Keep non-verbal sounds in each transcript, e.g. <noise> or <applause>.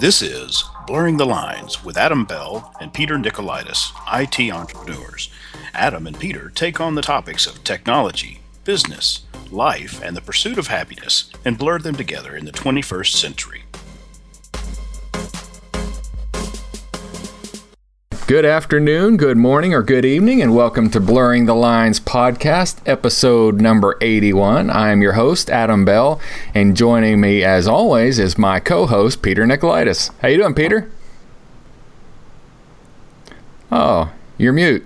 This is Blurring the Lines with Adam Bell and Peter Nikolaidis, IT entrepreneurs. Adam and Peter take on the topics of technology, business, life, and the pursuit of happiness and blur them together in the 21st century. Good afternoon, good morning, or good evening, and welcome to Blurring the Lines podcast, episode number 81. I am your host, Adam Bell, and joining me, as always, is my co-host, Peter Nikolaidis. How you doing, Peter? Oh, you're mute.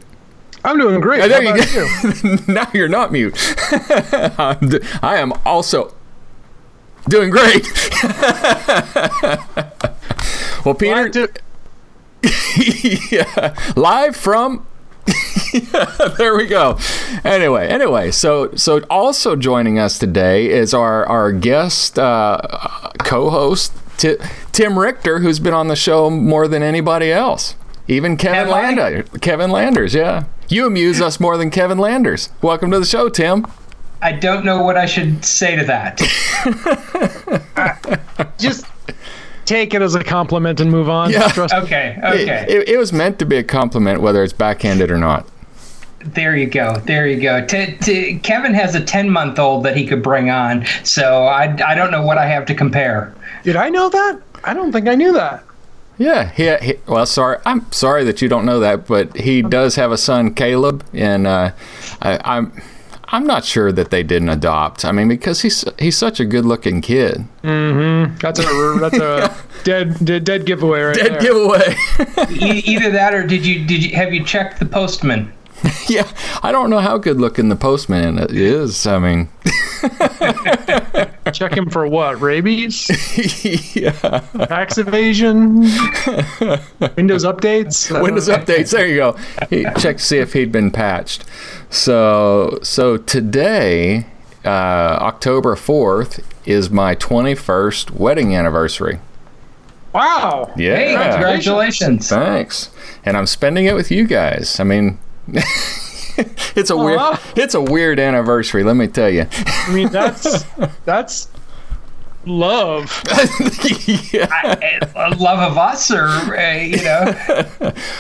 I'm doing great. Oh, there you go. <laughs> now you're not mute. <laughs> I am also doing great. <laughs> well, Peter, Well, I do- yeah, live from. Yeah, <laughs> there we go. Anyway, anyway, so so also joining us today is our our guest uh, co-host Ti- Tim Richter, who's been on the show more than anybody else. Even Kevin? Landers. Kevin Landers, yeah. You amuse us more than Kevin Landers. Welcome to the show, Tim. I don't know what I should say to that. <laughs> just take it as a compliment and move on. Yeah. Trust Okay, okay. It, it, it was meant to be a compliment, whether it's backhanded or not. there you go. There you go. T- t- Kevin has a 10 month old that he could bring on, so I, I don't know what I have to compare. Did I know that? I don't think I knew that. Yeah, he, he well, sorry, I'm sorry that you don't know that, but he does have a son, Caleb, and uh, I, I'm I'm not sure that they didn't adopt. I mean, because he's he's such a good-looking kid. Mm-hmm. That's a that's a <laughs> dead, dead dead giveaway right Dead there. giveaway. E- either that, or did you did you have you checked the postman? <laughs> yeah, I don't know how good-looking the postman is. I mean, <laughs> Check him for what? Rabies, <laughs> yeah, tax evasion, Windows updates. Windows updates. There you go. He checked to see if he'd been patched. So so today, uh, October fourth, is my 21st wedding anniversary. Wow. Yeah. Hey, congratulations. Thanks. And I'm spending it with you guys. I mean, <laughs> it's a weird Aw. it's a weird anniversary, let me tell you. I mean that's <laughs> that's love. <laughs> yeah. Uh, love of us, or uh, you know,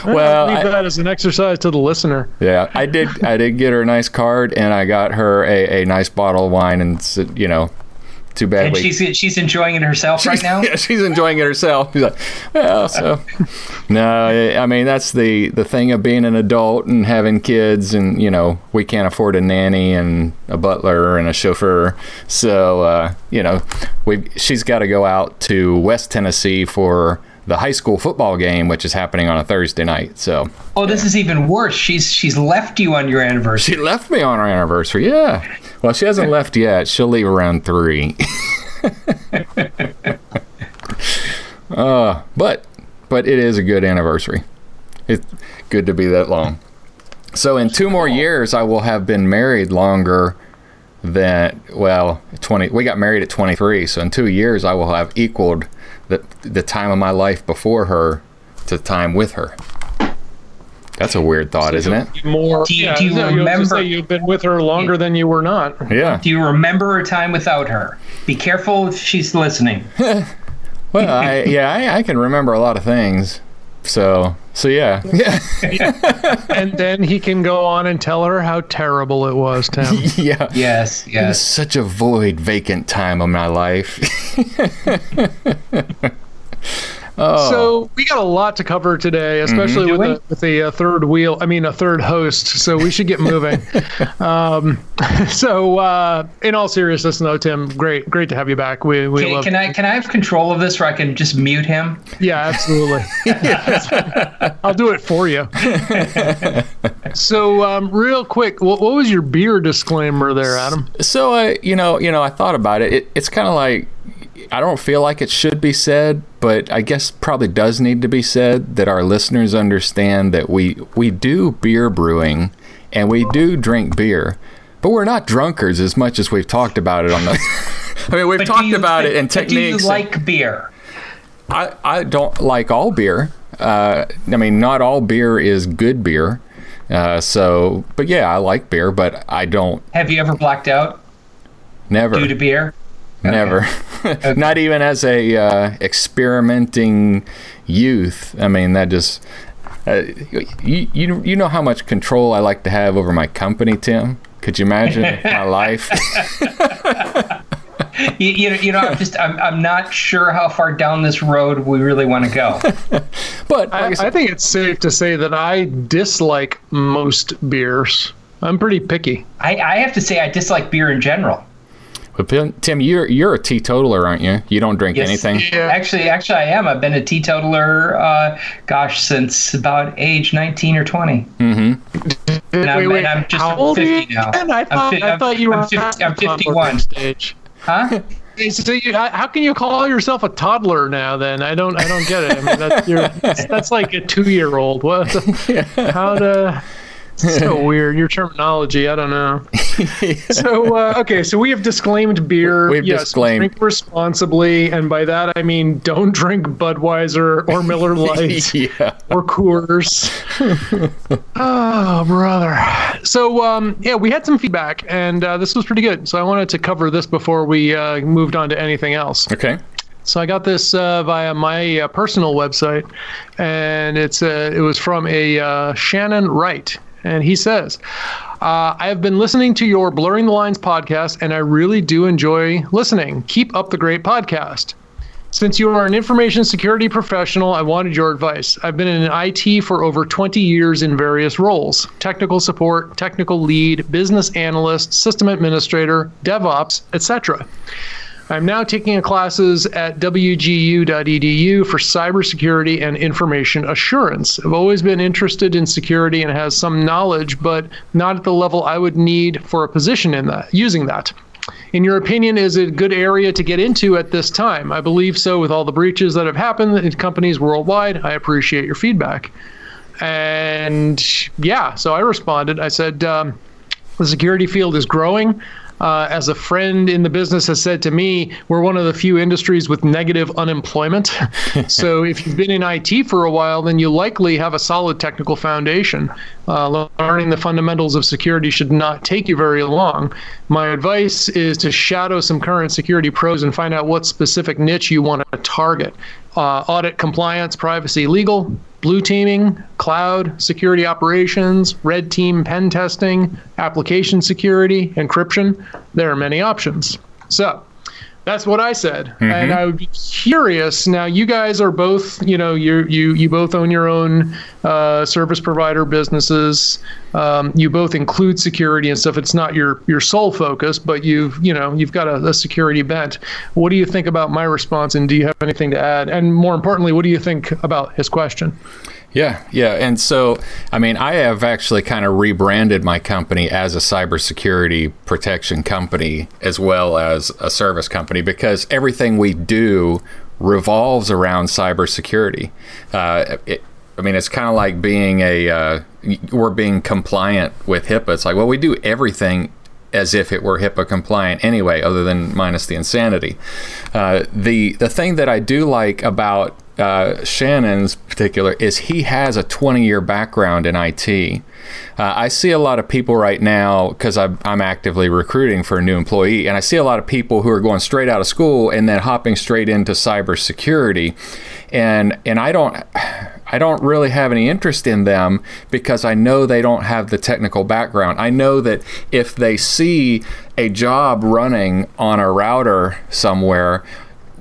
Well, leave I, that as an exercise to the listener. yeah, I did I did get her a nice card and I got her a, a nice bottle of wine and you know, too bad and we she's she's enjoying it herself right now. <laughs> yeah, she's enjoying it herself. She's like, well, so <laughs> no, I I mean that's the the thing of being an adult and having kids, and you know we can't afford a nanny and a butler and a chauffeur, so uh, you know we she's got to go out to West Tennessee for the high school football game, which is happening on a Thursday night. So Oh, this is even worse. She's she's left you on your anniversary. she left me on our anniversary. Yeah, well she hasn't left yet. She'll leave around three. <laughs> uh, but but it is a good anniversary. It's good to be that long. So in two more years, I will have been married longer than well, twenty. We got married at twenty three, so in two years, I will have equaled the the time of my life before her to time with her. That's a weird thought, isn't it? More. Do you- yeah, do you no, was gonna remember- say you've been with her longer than you were not. Yeah. Do you remember a time without her? Be careful if she's listening. <laughs> Well, I, yeah, I, I can remember a lot of things. So, so yeah, <laughs> yeah, and then he can go on and tell her how terrible it was, Tim. <laughs> yeah. Yes, It was yes. such a void, vacant time of my life. <laughs> oh, So we got a lot to cover today, especially Do with we? a, with a, uh third wheel. I mean, a third host. So we should get moving. <laughs> um, <laughs> so uh, in all seriousness, though, Tim, great, great to have you back. We we Can, love. can I can I have control of this, where I can just mute him? Yeah, absolutely. <laughs> I'll do it for you. so, um, real quick, what, what was your beer disclaimer there, Adam? so I, you know, you know, I thought about it. it it's kind of like I don't feel like it should be said, but I guess probably does need to be said that our listeners understand that we we do beer brewing and we do drink beer, but we're not drunkards as much as we've talked about it on the. <laughs> I mean, we've But talked you- about it and but Do you techniques. like beer? I, I don't like all beer. Uh, I mean, not all beer is good beer. Uh, so, but yeah, I like beer, but I don't Have you ever blacked out never. due to beer? Never. <laughs> <laughs> Not even as a uh, experimenting youth. I mean, that just uh, you, you you know how much control I like to have over my company, Tim. Could you imagine <laughs> my life? you, you, know, you know, I'm just, I'm, I'm not sure how far down this road we really want to go. but like I, I, said, I think it's safe to say that I dislike most beers. I'm pretty picky. I, I have to say I dislike beer in general. But Tim, you're you're a teetotaler, aren't you? You don't drink yes, anything. Yeah. Actually, actually, I am. I've been a teetotaler, uh, gosh, since about age 19 or 20. Mm-hmm. And I'm, wait, wait, I'm just how old 50 now. I thought, I thought you were I'm, 50, I'm 51. Stage. Huh? So you, how can you call yourself a toddler now? Then I don't, I don't get it. I mean, that's, that's like a two-year-old. What? <laughs> How to? So <laughs> weird. Your terminology, I don't know. <laughs> So uh, okay, so we have disclaimed beer. We've yes, disclaimed. Drink responsibly, and by that I mean don't drink Budweiser or Miller <laughs> Lite yeah. or Coors. oh, brother. So um, yeah, we had some feedback, and uh, this was pretty good. So I wanted to cover this before we uh, moved on to anything else. Okay. So I got this uh, via my uh, personal website, and it's uh, it was from a uh, Shannon Wright, and he says, uh, I have been listening to your Blurring the Lines podcast, and I really do enjoy listening. Keep up the great podcast. Since you are an information security professional, I wanted your advice. I've been in IT for over 20 years in various roles technical support, technical lead, business analyst, system administrator, DevOps, etc. I'm now taking classes at wgu.edu for cybersecurity and information assurance. I've always been interested in security and has some knowledge, but not at the level I would need for a position in that using that. In your opinion, is it a good area to get into at this time? I believe so with all the breaches that have happened in companies worldwide. I appreciate your feedback. And yeah, so I responded. I said, um, the security field is growing uh, as a friend in the business has said to me, we're one of the few industries with negative unemployment. <laughs> so if you've been in IT for a while, then you likely have a solid technical foundation. Uh, learning the fundamentals of security should not take you very long. My advice is to shadow some current security pros and find out what specific niche you want to target. Uh, audit compliance, privacy, legal, blue teaming, cloud, security operations, red team pen testing, application security, encryption. There are many options. So, that's what I said, mm-hmm. and I would be curious. Now, you guys are both, you know, you you you both own your own uh, service provider businesses. Um, you both include security and stuff. It's not your your sole focus, but you've you know you've got a, a security bent. What do you think about my response, and do you have anything to add? And more importantly, what do you think about his question? Yeah, yeah. And so, I mean, I have actually kind of rebranded my company as a cybersecurity protection company as well as a service company because everything we do revolves around cybersecurity. Uh, it, I mean, it's kind of like being a, uh, we're being compliant with HIPAA. It's like, well, we do everything as if it were HIPAA compliant anyway, other than minus the insanity. Uh, the the thing that I do like about uh, Shannon's particular is he has a 20 year background in IT. Uh, I see a lot of people right now because I'm, I'm, actively recruiting for a new employee, and I see a lot of people who are going straight out of school and then hopping straight into cybersecurity, and and I don't. I don't really have any interest in them because I know they don't have the technical background. I know that if they see a job running on a router somewhere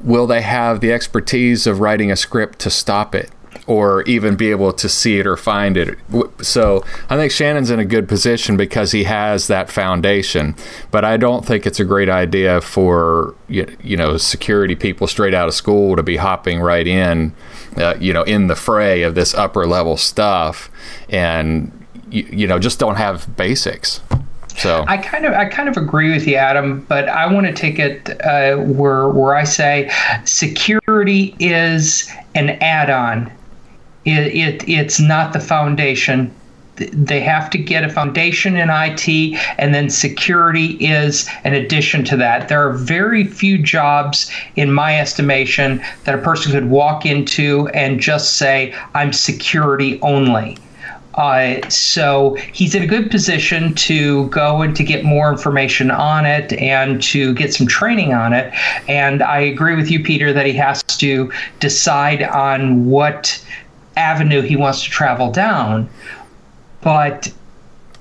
will they have the expertise of writing a script to stop it or even be able to see it or find it. So I think Shannon's in a good position because he has that foundation. But I don't think it's a great idea for you know security people straight out of school to be hopping right in, uh, you know, in the fray of this upper level stuff, and you, you know just don't have basics. So I kind of I kind of agree with you, Adam, but I want to take it uh, where where I say security is an add-on. It, it it's not the foundation. They have to get a foundation in IT, and then security is an addition to that. There are very few jobs, in my estimation, that a person could walk into and just say, "I'm security only." Uh, so he's in a good position to go and to get more information on it and to get some training on it. And I agree with you, Peter, that he has to decide on what avenue he wants to travel down. But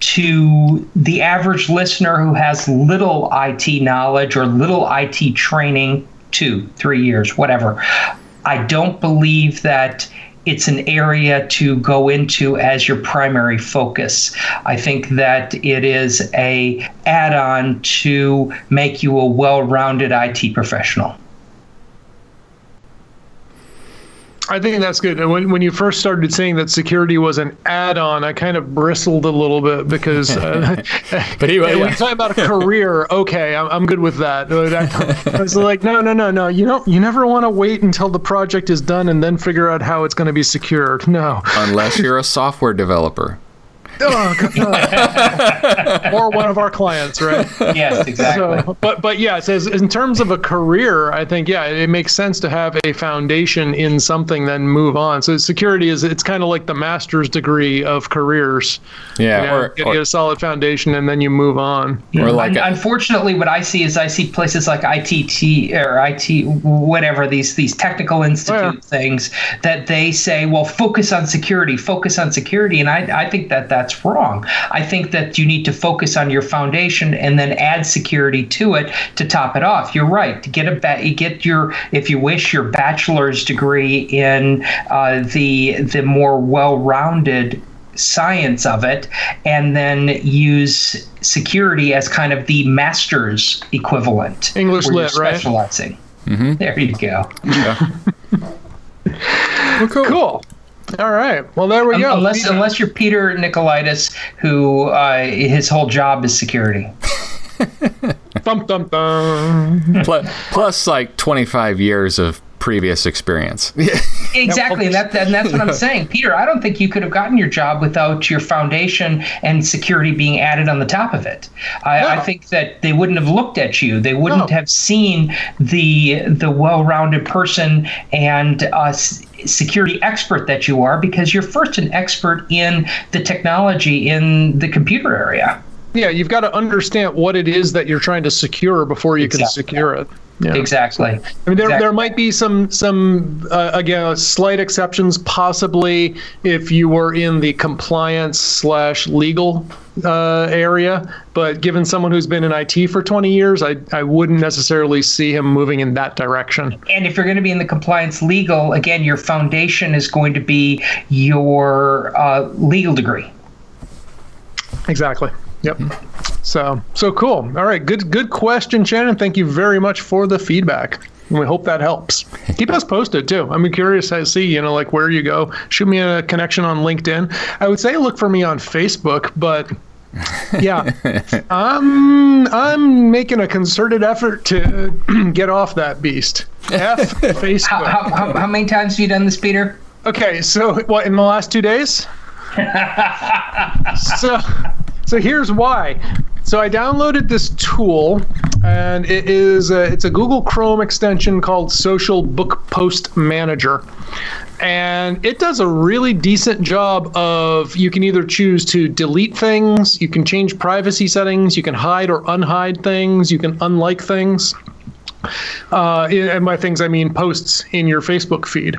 to the average listener who has little IT knowledge or little IT training, two, three years, whatever, I don't believe that it's an area to go into as your primary focus. I think that it is a add-on to make you a well-rounded IT professional. I think that's good. And when, when you first started saying that security was an add-on, I kind of bristled a little bit because. Uh, <laughs> but he, when yeah. you talk about a career, okay, I'm, I'm good with that. I was like, no, no, no, no. You don't. You never want to wait until the project is done and then figure out how it's going to be secured. No. Unless you're a software developer. Oh, or one of our clients, right? Yes, exactly. So, but but yes, as in terms of a career, I think yeah, it makes sense to have a foundation in something, then move on. So security is it's kind of like the master's degree of careers. Yeah, You know, or, get, or, get a solid foundation, and then you move on. or like Un- a- unfortunately, what I see is I see places like ITT or IT, whatever these these technical institute Oh, yeah. things that they say, well, focus on security, focus on security, and I I think that that's wrong. I think that you need to focus on your foundation and then add security to it to top it off. You're right. To get a ba- you get your if you wish your bachelor's degree in uh, the the more well-rounded science of it and then use security as kind of the master's equivalent English where you're lit, right? specializing there you go <laughs> well, cool. Cool. All right. Well, there we go. unless unless you're peter nikolaidis who uh, his whole job is security <laughs> Dum, dum, dum. Plus, plus like 25 years of previous experience. <laughs> exactly and, that, and that's what i'm saying peter i don't think you could have gotten your job without your foundation and security being added on the top of it i, No. I think that they wouldn't have looked at you they wouldn't No. have seen the the well-rounded person and uh, s- security expert that you are because you're first an expert in the technology in the computer area Yeah, you've got to understand what it is that you're trying to secure before you can secure it. Yeah. exactly I mean, there, Exactly. there might be some some uh, again slight exceptions, possibly if you were in the compliance slash legal uh, area. But given someone who's been in IT for 20 years, I I wouldn't necessarily see him moving in that direction. and if you're going to be in the compliance legal again your foundation is going to be your uh, legal degree Exactly. Yep. So so cool. All right. Good good question, Shannon. Thank you very much for the feedback. And we hope that helps. Keep us posted too. I'm curious to see, you know, like where you go. Shoot me a connection on LinkedIn. I would say look for me on Facebook, but yeah, <laughs> I'm I'm making a concerted effort to <clears throat> get off that beast. F <laughs> Facebook. how, how, how, how many times have you done this peter Okay, so what in the last two days? <laughs> so, so here's why. So I downloaded this tool, and it is a, it's a Google Chrome extension called Social Book Post Manager, and it does a really decent job of you can either choose to delete things, you can change privacy settings, you can hide or unhide things, you can unlike things. Uh, and by things I mean posts in your Facebook feed.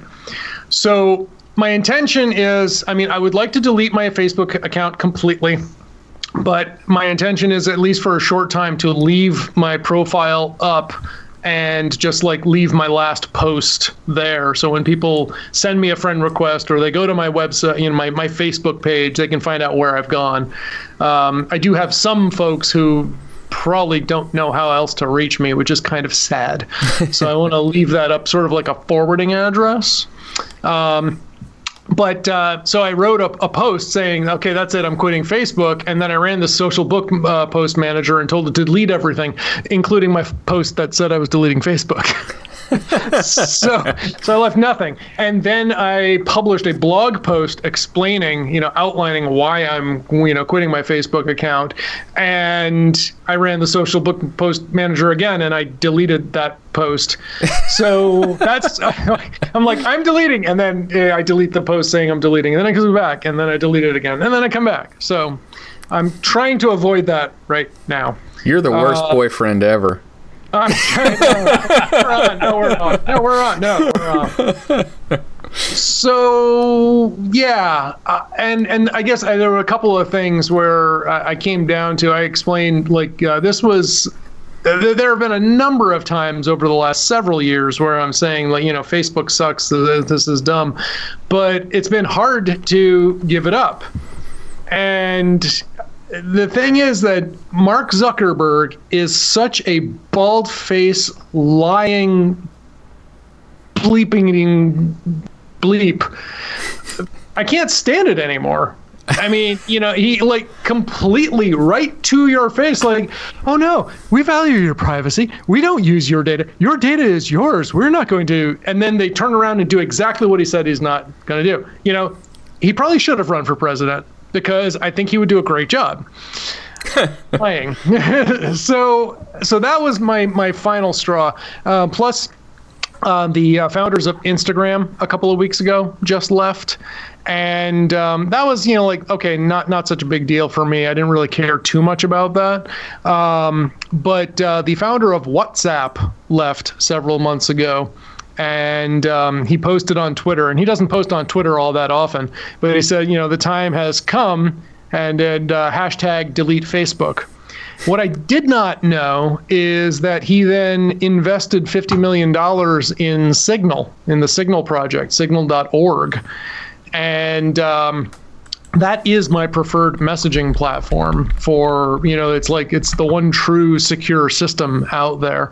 So my intention is, I mean, I would like to delete my Facebook account completely, but my intention is at least for a short time to leave my profile up and just like leave my last post there. So when people send me a friend request or they go to my website, you know, my, my Facebook page, they can find out where I've gone. Um, I do have some folks who probably don't know how else to reach me, which is kind of sad. <laughs> so I want to leave that up sort of like a forwarding address. Um, but uh, so I wrote a, a post saying, okay, that's it, I'm quitting Facebook. And then I ran the social book uh, post manager and told it to delete everything, including my f- post that said I was deleting Facebook. <laughs> so so I left nothing, and then I published a blog post explaining, you know, outlining why I'm, you know, quitting my Facebook account, and I ran the social book post manager again, and I deleted that post. So that's <laughs> I'm like I'm deleting, and then I delete the post saying I'm deleting, and then I come back, and then I delete it again, and then I come back. So I'm trying to avoid that right now. You're the worst uh, boyfriend ever. I'm trying. No, we're on. No, we're on. No, we're on. So yeah, uh, and and I guess I, there were a couple of things where I, I came down to. I explained like uh, this was there have been a number of times over the last several years where I'm saying like you know Facebook sucks this is dumb but it's been hard to give it up and the thing is that Mark Zuckerberg is such a bald face, lying, bleeping bleep. I can't stand it anymore. I mean, you know, he like completely right to your face, like, oh no, we value your privacy. We don't use your data. Your data is yours. We're not going to. And then they turn around and do exactly what he said he's not going to do. You know, he probably should have run for president because I think he would do a great job <laughs> playing. <laughs> so so that was my my final straw. Uh, plus. Uh, the uh, founders of Instagram a couple of weeks ago just left, and um, that was you know like okay not not such a big deal for me i didn't really care too much about that um, but uh, the founder of whatsapp left several months ago and um, he posted on Twitter, and he doesn't post on Twitter all that often, but he said, you know, the time has come, and, and uh, hashtag delete Facebook. What I did not know is that he then invested $50 million in Signal, in the Signal project, signal.org. And um, that is my preferred messaging platform for you know it's like it's the one true secure system out there.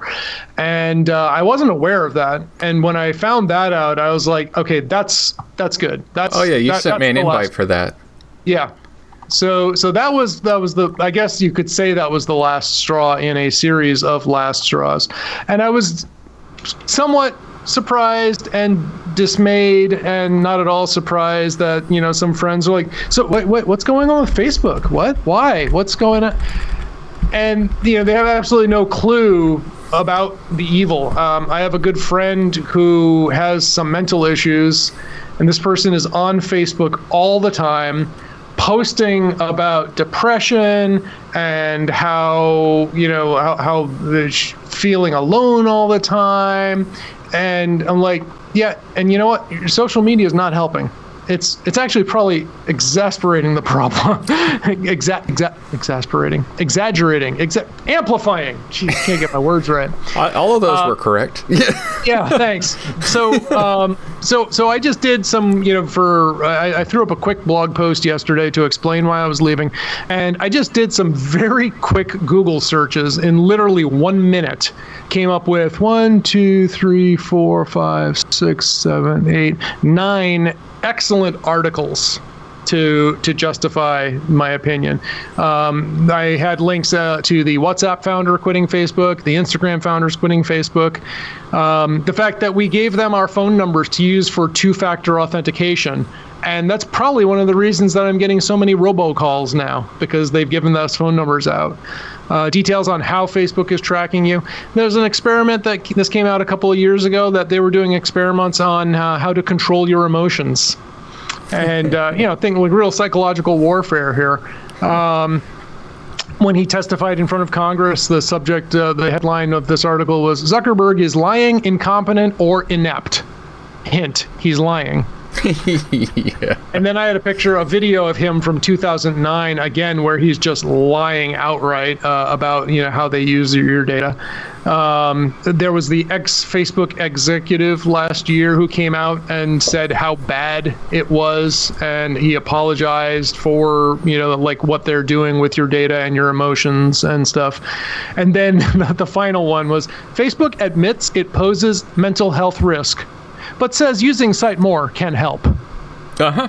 And uh, i wasn't aware of that. And when i found that out i was like okay that's that's good. That's oh yeah you that, sent me an invite last. for that. Yeah. So so that was that was the i guess you could say that was the last straw in a series of last straws. And i was somewhat surprised and dismayed and not at all surprised that you know some friends are like so wait, wait what's going on with facebook? What? Why? What's going on? And you know they have absolutely no clue about the evil. Um, i have a good friend who has some mental issues and this person is on facebook all the time posting about depression and how you know how, how feeling alone all the time and I'm like, yeah, and you know what? Your social media is not helping it's it's actually probably exasperating the problem. <laughs> exa- exa- exasperating, exaggerating, exa- amplifying. Jeez, can't get my words right. All of those uh, were correct. <laughs> yeah, thanks. So um, so so I just did some you know for I, I threw up a quick blog post yesterday to explain why I was leaving, and I just did some very quick Google searches in literally one minute. Came up with one, two, three, four, five, six, seven, eight, nine excellent articles to to justify my opinion. Um, I had links uh, to the WhatsApp founder quitting Facebook, the Instagram founders quitting Facebook, um, the fact that we gave them our phone numbers to use for two-factor authentication. And that's probably one of the reasons that I'm getting so many robocalls now because they've given those phone numbers out. Uh, details on how Facebook is tracking you. There's an experiment that this came out a couple of years ago that they were doing experiments on uh, how to control your emotions and uh, you know, think like real psychological warfare here. Um, when he testified in front of Congress, the subject, uh, the headline of this article was Zuckerberg is lying, incompetent, or inept. Hint: he's lying. <laughs> yeah. And then I had a picture, a video of him from 2009, again, where he's just lying outright uh, about you know how they use your data. Um, there was the ex Facebook executive last year who came out and said how bad it was, and he apologized for you know like what they're doing with your data and your emotions and stuff. And then <laughs> the final one was Facebook admits it poses mental health risk but says using site more can help. Uh huh.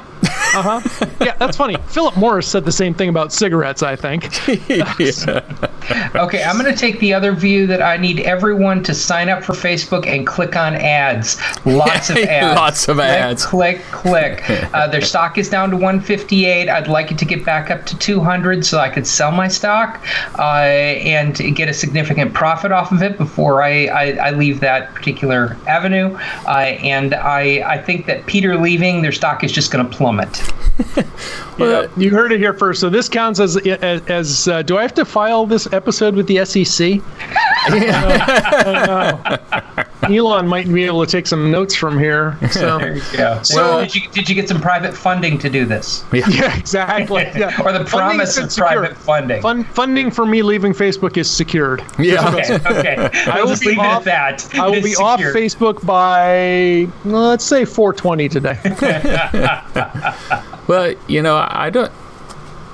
Uh huh. <laughs> Yeah, that's funny. Philip Morris said the same thing about cigarettes. I think. <laughs> Okay, I'm going to take the other view that I need everyone to sign up for Facebook and click on ads. Lots of ads. <laughs> Lots of Click, ads. Click, click. Uh, their stock is down to 158. I'd like it to get back up to 200 so I could sell my stock uh, and get a significant profit off of it before I, I, I leave that particular avenue. Uh, and I, I think that Peter leaving, their stock is just going to plummet. <laughs> Yeah, you heard it here first. So this counts as as, as uh, do I have to file this episode with the SEC? <laughs> Uh, Elon might be able to take some notes from here. So <laughs> Yeah. So did you did you get some private funding to do this, <laughs> yeah, exactly. Yeah. or the promise of been private funding? Fun, funding for me leaving Facebook is secured. Yeah. Okay. Okay. I I'll just be leave off- it at that. I will It's be off. Facebook by let's say 4:20 today. Well, you know, I don't.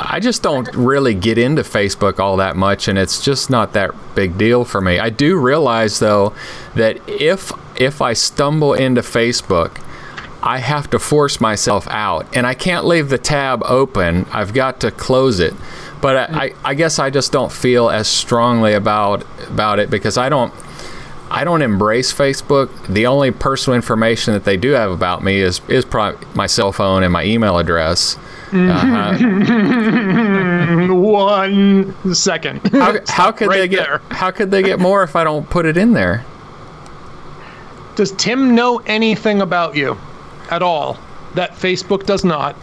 I just don't really get into Facebook all that much, and it's just not that big deal for me. I do realize though that if if I stumble into Facebook, I have to force myself out, and I can't leave the tab open. I've got to close it. But I, I, I guess I just don't feel as strongly about about it because I don't. I don't embrace Facebook. The only personal information that they do have about me is is probably my cell phone and my email address. Uh, <laughs> One second. how, how could they get there. how could they get more if I don't put it in there? Does Tim know anything about you at all that Facebook does not?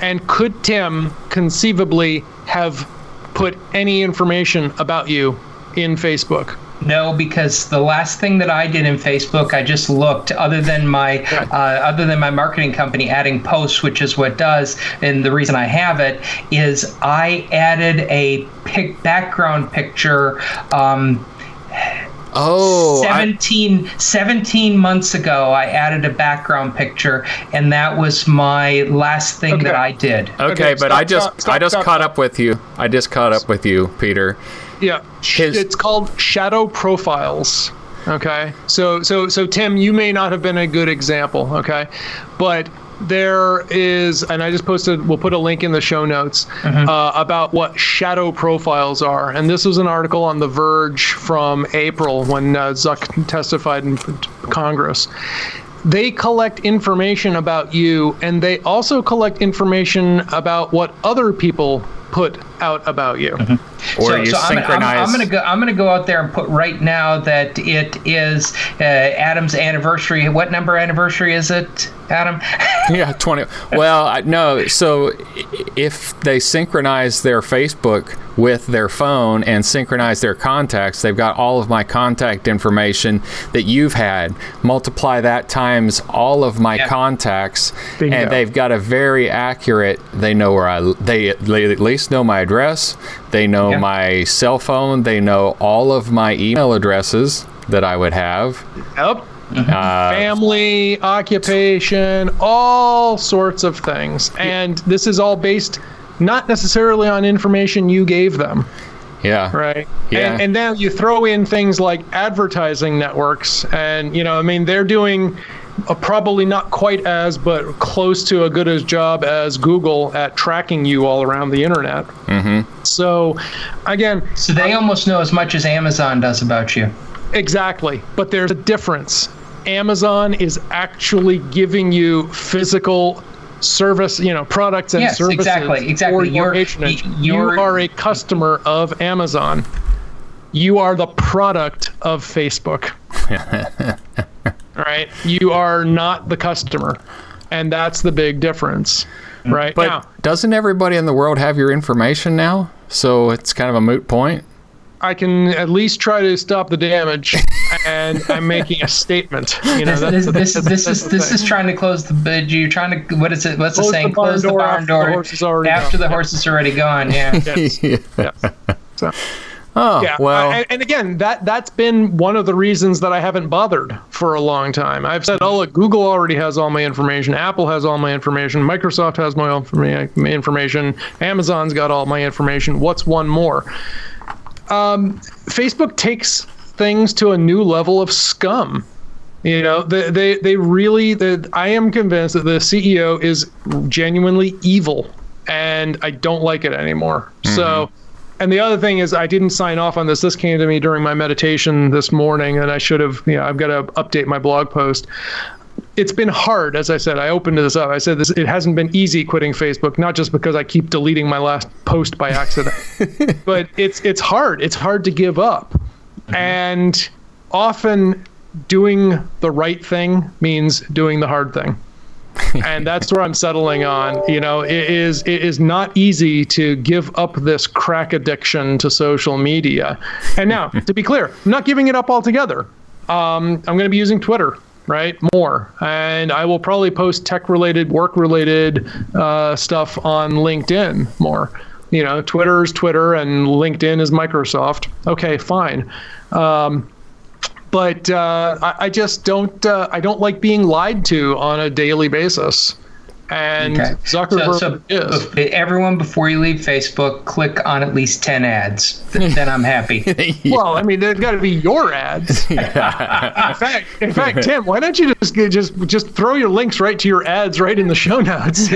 And could Tim conceivably have put any information about you in Facebook? No, because the last thing that I did in Facebook, I just looked. Other than my, uh, other than my marketing company adding posts, which is what does, and the reason I have it is I added a pic- background picture. Um, Oh, I, 17, 17 months ago, I added a background picture, and that was my last thing that I did. okay, Okay, but I just stop, stop, I just stop, caught stop. up with you. I just caught up with you, Peter. Yeah, His- it's called shadow profiles. Okay, so so so Tim, you may not have been a good example. Okay, but there is, and I just posted. We'll put a link in the show notes uh, about what shadow profiles are. And this was an article on The Verge from April when uh, Zuck testified in Congress. They collect information about you, and they also collect information about what other people put out about you. Or you I'm, gonna- synchronize. I'm, I'm gonna go. I'm gonna go out there and put right now that it is uh, Adam's anniversary. What number anniversary is it, Adam? <laughs> Yeah, 20. Well, I, no. So if they synchronize their Facebook with their phone and synchronize their contacts, they've got all of my contact information that you've had. Multiply that times all of my Yeah. contacts, Bingo. and they've got a very accurate. They know where I. They, they at least know my address. They know Yeah. my cell phone. They know all of my email addresses that I would have. Yep. Uh, family, occupation, all sorts of things. And this is all based not necessarily on information you gave them, yeah. right? Yeah. And, and then you throw in things like advertising networks, and you know, I mean, they're doing a probably not quite as, but close to a good as job as Google at tracking you all around the internet. Mm-hmm. So, again, So they almost know as much as Amazon does about you. Exactly. But there's a difference. Amazon is actually giving you physical service, you know, products and Yes, services exactly, exactly. for your You're- patronage. You are a customer of Amazon. You are the product of Facebook. <laughs> right? You are not the customer. And that's the big difference. Mm. Right? But now, doesn't everybody in the world have your information now? So it's kind of a moot point. I can at least try to stop the damage <laughs> and I'm making a statement. You know, This, that's this, the- this, that's- this is this is trying to close the bid. You're trying to what is it? What's the Close the saying? barn close the door barn after the door horse is already after gone. the horse is already gone. Yeah. <laughs> Yes. <laughs> yes. So, Oh, yeah. well, I- and again, that that's been one of the reasons that I haven't bothered for a long time. I've said, "Oh, look, Google already has all my information. Apple has all my information. Microsoft has my own informa- my information. Amazon's got all my information. What's one more?" Um, Facebook takes things to a new level of scum. You know, they they, they really. The, I am convinced that the CEO is genuinely evil, and I don't like it anymore. So. And the other thing is, I didn't sign off on this. This came to me during my meditation this morning, and I should have. You know, I've got to update my blog post. It's been hard as i said i opened this up. I said this it hasn't been easy quitting facebook not just because i keep deleting my last post by accident <laughs> but it's it's hard. It's hard to give up. Mm-hmm. And often doing the right thing means doing the hard thing <laughs> and that's where i'm settling on you know it is it is not easy to give up this crack addiction to social media and now <laughs> to be clear i'm not giving it up altogether um, i'm going to be using twitter right? More. And I will probably post tech related, work related uh, stuff on LinkedIn more. You know, Twitter is Twitter and LinkedIn is Microsoft. Okay, fine. Um, but uh, I, I, just don't. Uh, I don't like being lied to on a daily basis. And okay. Zuckerberg so, so is. Everyone, before you leave Facebook, click on at least 10 ads. then I'm happy. <laughs> yeah. Well, I mean, they've got to be your ads. <laughs> in fact, in fact, Tim, why don't you just just just throw your links right to your ads right in the show notes?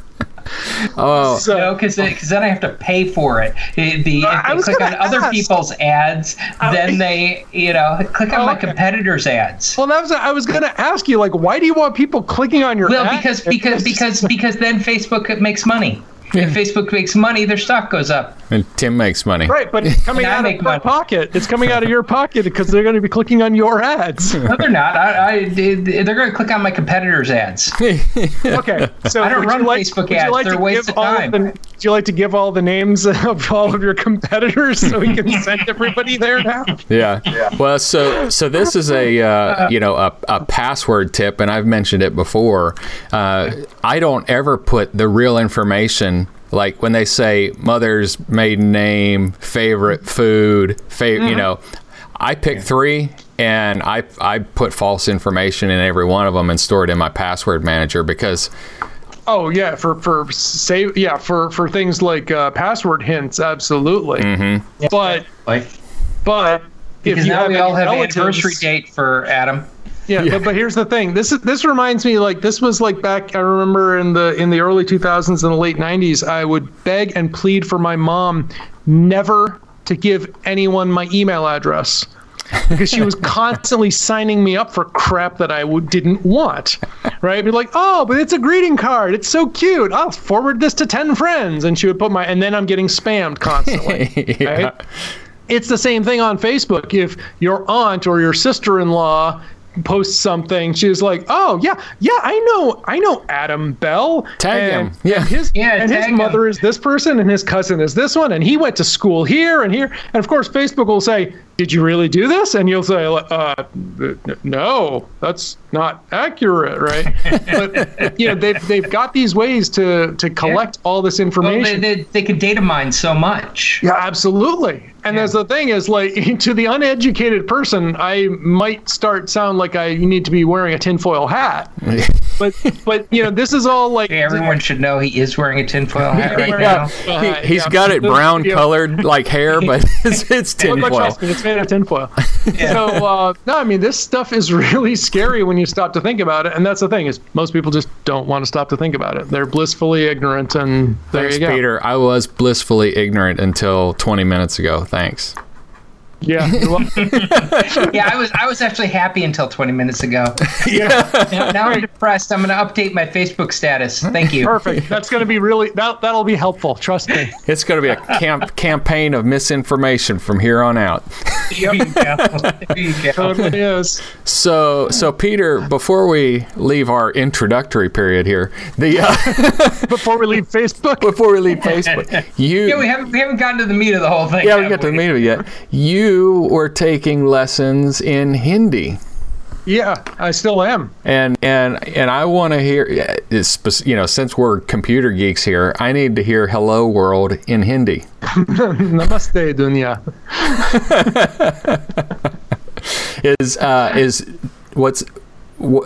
<laughs> <laughs> Oh, so because because then I have to pay for it. the, if they click on ask. other people's ads, uh, then they you know click on oh, my okay. competitors' ads. Well, that was I was going to ask you like, why do you want people clicking on your? Well, because because because because then Facebook makes money. If Facebook makes money, their stock goes up. And Tim makes money. Right, but it's coming <laughs> out of your money. pocket. It's coming out of your pocket because they're going to be clicking on your ads. No, they're not. I, I they're going to click on my competitors' ads. <laughs> okay, so I don't run like, Facebook ads. Like they're waste of time. Of the, would you like to give all the names <laughs> of all of your competitors so we can send everybody there now? Yeah. yeah. Well, so so this is a uh, you know a, a password tip, and I've mentioned it before. Uh, I don't ever put the real information like when they say mother's maiden name, favorite food, favorite, mm-hmm. you know, I pick three and I I put false information in every one of them and store it in my password manager because. Oh yeah, for for save yeah for for things like uh, password hints, absolutely. Mm-hmm. But like, but because if you now have we all have anniversary date for Adam. Yeah, yeah. But, but here's the thing. This is this reminds me like this was like back I remember in the in the early 2000s and the late 90s I would beg and plead for my mom never to give anyone my email address because she was <laughs> constantly signing me up for crap that I w- didn't want. Right? Be like, oh, but it's a greeting card. It's so cute. I'll forward this to 10 friends. And she would put my, and then I'm getting spammed constantly. <laughs> yeah. Right? It's the same thing on Facebook. If your aunt or your sister in law posts something. She's like, "Oh yeah, yeah, I know, I know Adam Bell. Tag and, him. Yeah, and his yeah, and his mother him. is this person, and his cousin is this one, and he went to school here and here. And of course, Facebook will say, "Did you really do this?" And you'll say, uh, "No, that's not accurate, right?" <laughs> but you know, they've they've got these ways to to collect yeah. all this information. Well, they, they, they could data mine so much. Yeah, absolutely. And yeah. the thing is, like, <laughs> to the uneducated person, I might start sound like I need to be wearing a tinfoil hat. <laughs> but, but you know, this is all like. everyone should know he is wearing a tinfoil hat right yeah. now. Uh, he, has yeah. got it brown colored like hair, but it's, it's tinfoil. Made of tinfoil. <laughs> yeah. So, uh, no, I mean, this stuff is <laughs> really scary when you stop to think about it. And that's the thing is, most people just don't want to stop to think about it. They're blissfully ignorant, and there Thanks, you go. Peter. I was blissfully ignorant until 20 minutes ago. Thanks. Yeah. <laughs> yeah, I was I was actually happy until 20 minutes ago. <laughs> yeah. Now, now I'm depressed. I'm going to update my Facebook status. Thank you. Perfect. That's going to be really that that'll be helpful. Trust me. It's going to be a camp campaign of misinformation from here on out. Yep. Totally is. So so Peter, before we leave our introductory period here, the uh, <laughs> before we leave Facebook, before we leave Facebook, you yeah we haven't we haven't gotten to the meat of the whole thing. Yeah, we get to the meat of it yet. You you were taking lessons in Hindi. Yeah, I still am. And and and I want to hear, you know, since we're computer geeks here, I need to hear "Hello World" in Hindi. <laughs> Namaste, dunya. <laughs> is uh, is what's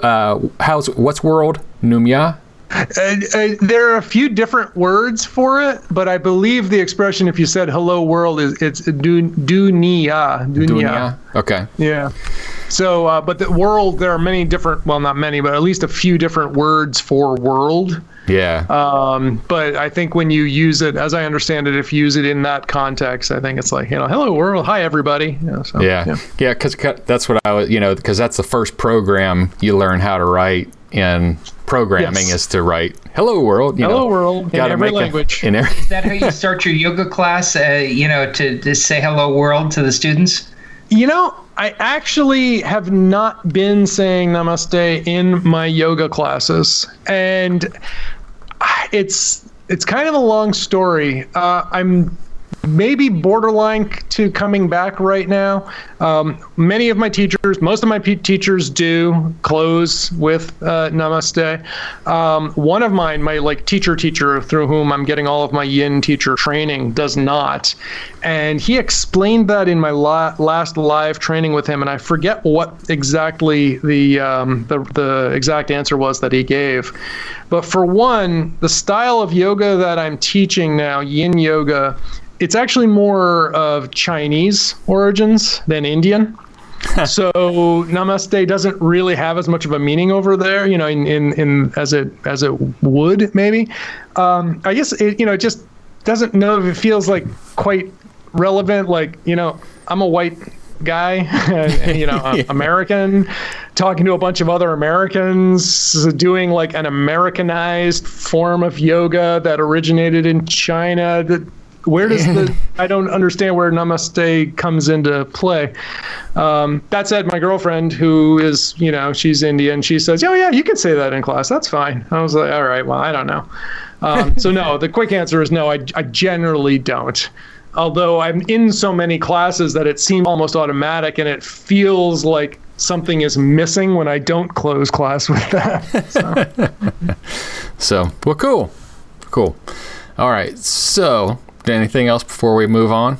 uh, how's what's world Numya? Uh, uh, there are a few different words for it, but I believe the expression, if you said "hello world," is it's dun, dunia. Dunia. Dunya? Okay. Yeah. So, uh, but the world, there are many different, well, not many, but at least a few different words for world. Yeah. Um, but I think when you use it, as I understand it, if you use it in that context, I think it's like, you know, hello world, hi everybody. You know, so, yeah. Yeah. Because that's what I was, you know, because that's the first program you learn how to write in programming Yes. is to write hello world. You Hello know, world in gotta every make a- language. in every, Is that how you <laughs> start your yoga class? Uh, you know, to, to say hello world to the students? You know, I actually have not been saying namaste in my yoga classes, and it's it's kind of a long story. Uh, I'm maybe borderline to coming back right now. Um, many of my teachers, most of my pe- teachers do close with uh, namaste. Um, one of mine, my like teacher teacher through whom I'm getting all of my yin teacher training, does not. And he explained that in my la- last live training with him, and I forget what exactly the, um, the the exact answer was that he gave. But for one, the style of yoga that I'm teaching now, yin yoga, it's actually more of Chinese origins than Indian. <laughs> so namaste doesn't really have as much of a meaning over there, you know, in, in, in as it as it would maybe. Um, I guess it, you know, it just doesn't know if it feels like quite relevant. Like you know, I'm a white guy, <laughs> and, you know, <laughs> American, talking to a bunch of other Americans, doing like an Americanized form of yoga that originated in China. That where does the <laughs> I don't understand where Namaste comes into play. Um, that said, my girlfriend, who is you know she's Indian, she says, "Oh yeah, you can say that in class. That's fine." I was like, "All right, well, I don't know." Um, so no, the quick answer is no. I, I generally don't. Although I'm in so many classes that it seems almost automatic, and it feels like something is missing when I don't close class with that. So. <laughs> so, well, cool. Cool. All right. So, anything else before we move on?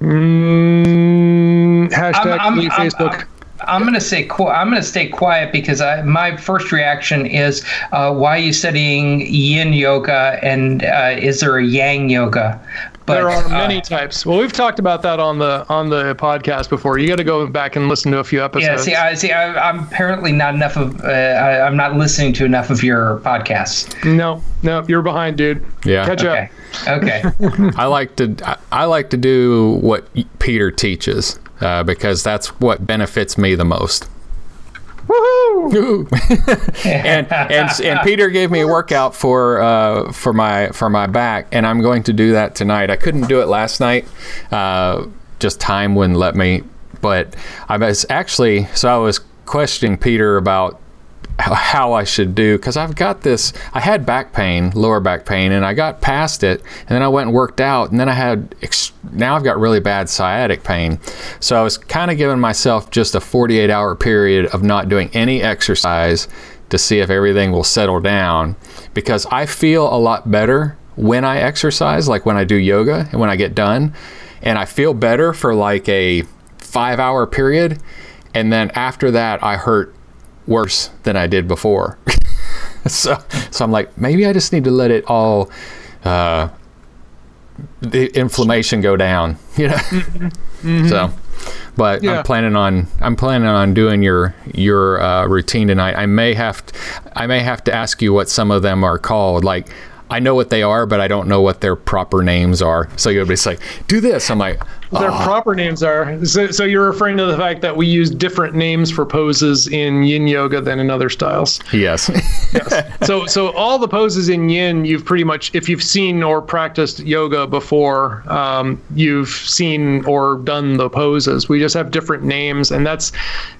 Mm, hashtag I'm- delete I'm- Facebook. I'm going to say I'm going to stay quiet because I, my first reaction is uh, why are you studying Yin yoga and uh, is there a Yang yoga? But there are uh, many types. Well, we've talked about that on the on the podcast before. You got to go back and listen to a few episodes. yeah, see, I see. I, I'm apparently not enough of. Uh, I, I'm not listening to enough of your podcasts. no, no, you're behind, dude. Yeah. Catch Okay, up. okay. <laughs> I like to I, I like to do what Peter teaches uh, because that's what benefits me the most. Woohoo! <laughs> and and and Peter gave me a workout for uh, for my for my back, and I'm going to do that tonight. I couldn't do it last night, uh, just time wouldn't let me. But I was actually so I was questioning Peter about how- I should do because I've got this. I had back pain, lower back pain, and I got past it, and then I went and worked out, and then I had now I've got really bad sciatic pain. So I was kind of giving myself just a 48 hour period of not doing any exercise to see if everything will settle down because I feel a lot better when I exercise, like when I do yoga and when I get done, and I feel better for like a five hour period, and then after that I hurt worse than I did before. <laughs> so, so I'm like, maybe I just need to let it all, uh, the inflammation go down, <laughs> you know. So, but Yeah. I'm planning on I'm planning on doing your your uh, routine tonight. I may have to, I may have to ask you what some of them are called. Like I know what they are, but I don't know what their proper names are. So you'll be like, do this. I'm like, Their proper names are. So, so you're referring to the fact that we use different names for poses in Yin yoga than in other styles. yes, <laughs> yes. so so all the poses in yin you've pretty much if you've seen or practiced yoga before um, you've seen or done the poses we just have different names and that's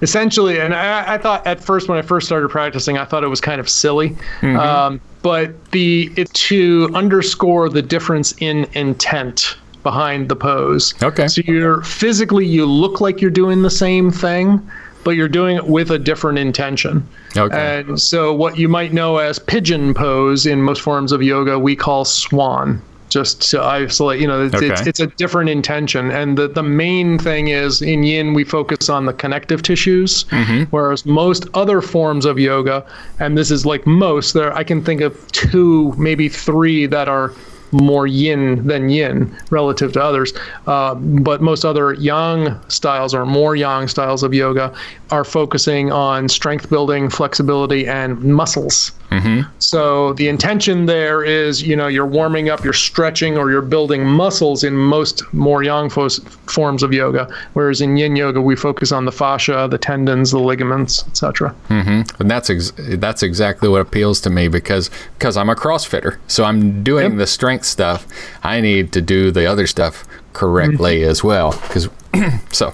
essentially and I, I thought at first when i first started practicing i thought it was kind of silly um, but the it to underscore the difference in intent behind the pose Okay. so you're physically you look like you're doing the same thing but you're doing it with a different intention Okay. and so, what you might know as pigeon pose in most forms of yoga, we call swan just to isolate. You know, it's, Okay. it's, it's a different intention. And the, the main thing is in yin, we focus on the connective tissues, whereas most other forms of yoga, and this is like most, there I can think of two, maybe three that are more yin than yin relative to others. Uh, but most other yang styles or more yang styles of yoga are focusing on strength building, flexibility, and muscles. Mm-hmm. So the intention there is, you know, you're warming up, you're stretching, or you're building muscles in most more yang fos- forms of yoga. Whereas in yin yoga, we focus on the fascia, the tendons, the ligaments, etc. Mm-hmm. And that's ex- that's exactly what appeals to me because because I'm a CrossFitter, so I'm doing Yep. the strength stuff. I need to do the other stuff correctly mm-hmm. as well. Because <clears throat> so,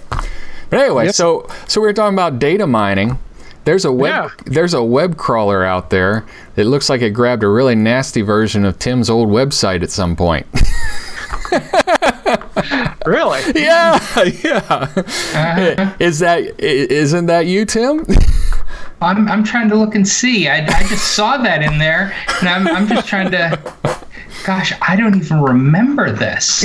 but anyway, Yep. so so we were talking about data mining. There's a web Yeah. there's a web crawler out there that looks like it grabbed a really nasty version of Tim's old website at some point. <laughs> Really? yeah, <laughs> yeah. Uh-huh. Is that isn't that you, Tim? <laughs> I'm, I'm trying to look and see. I, I just saw that in there, and I'm, I'm just trying to. Gosh, I don't even remember this.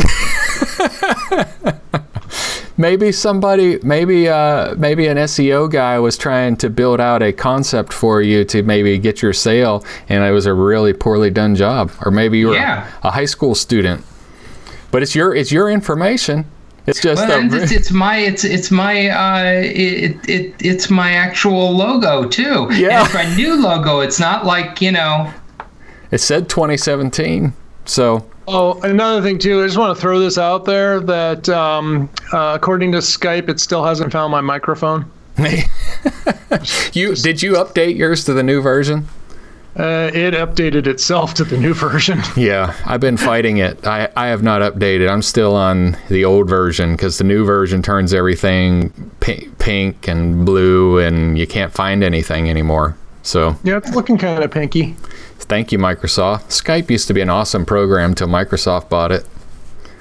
Maybe somebody maybe uh maybe an SEO guy was trying to build out a concept for you to maybe get your sale and it was a really poorly done job or maybe you were Yeah. a, a high school student but it's your it's your information it's just Well, a, it's, it's my it's it's my uh, it, it it's my actual logo too. Yeah. And it's my new logo. It's not like you know. it said 2017 so Oh, another thing too. I just want to throw this out there that um, uh, according to Skype, it still hasn't found my microphone. <laughs> you did you update yours to the new version Uh, it updated itself to the new version. <laughs> yeah i've been fighting it i i have not updated i'm still on the old version because the new version turns everything pi- pink and blue and you can't find anything anymore so yeah, it's looking kind of pinky. Thank you, Microsoft. Skype used to be an awesome program till Microsoft bought it.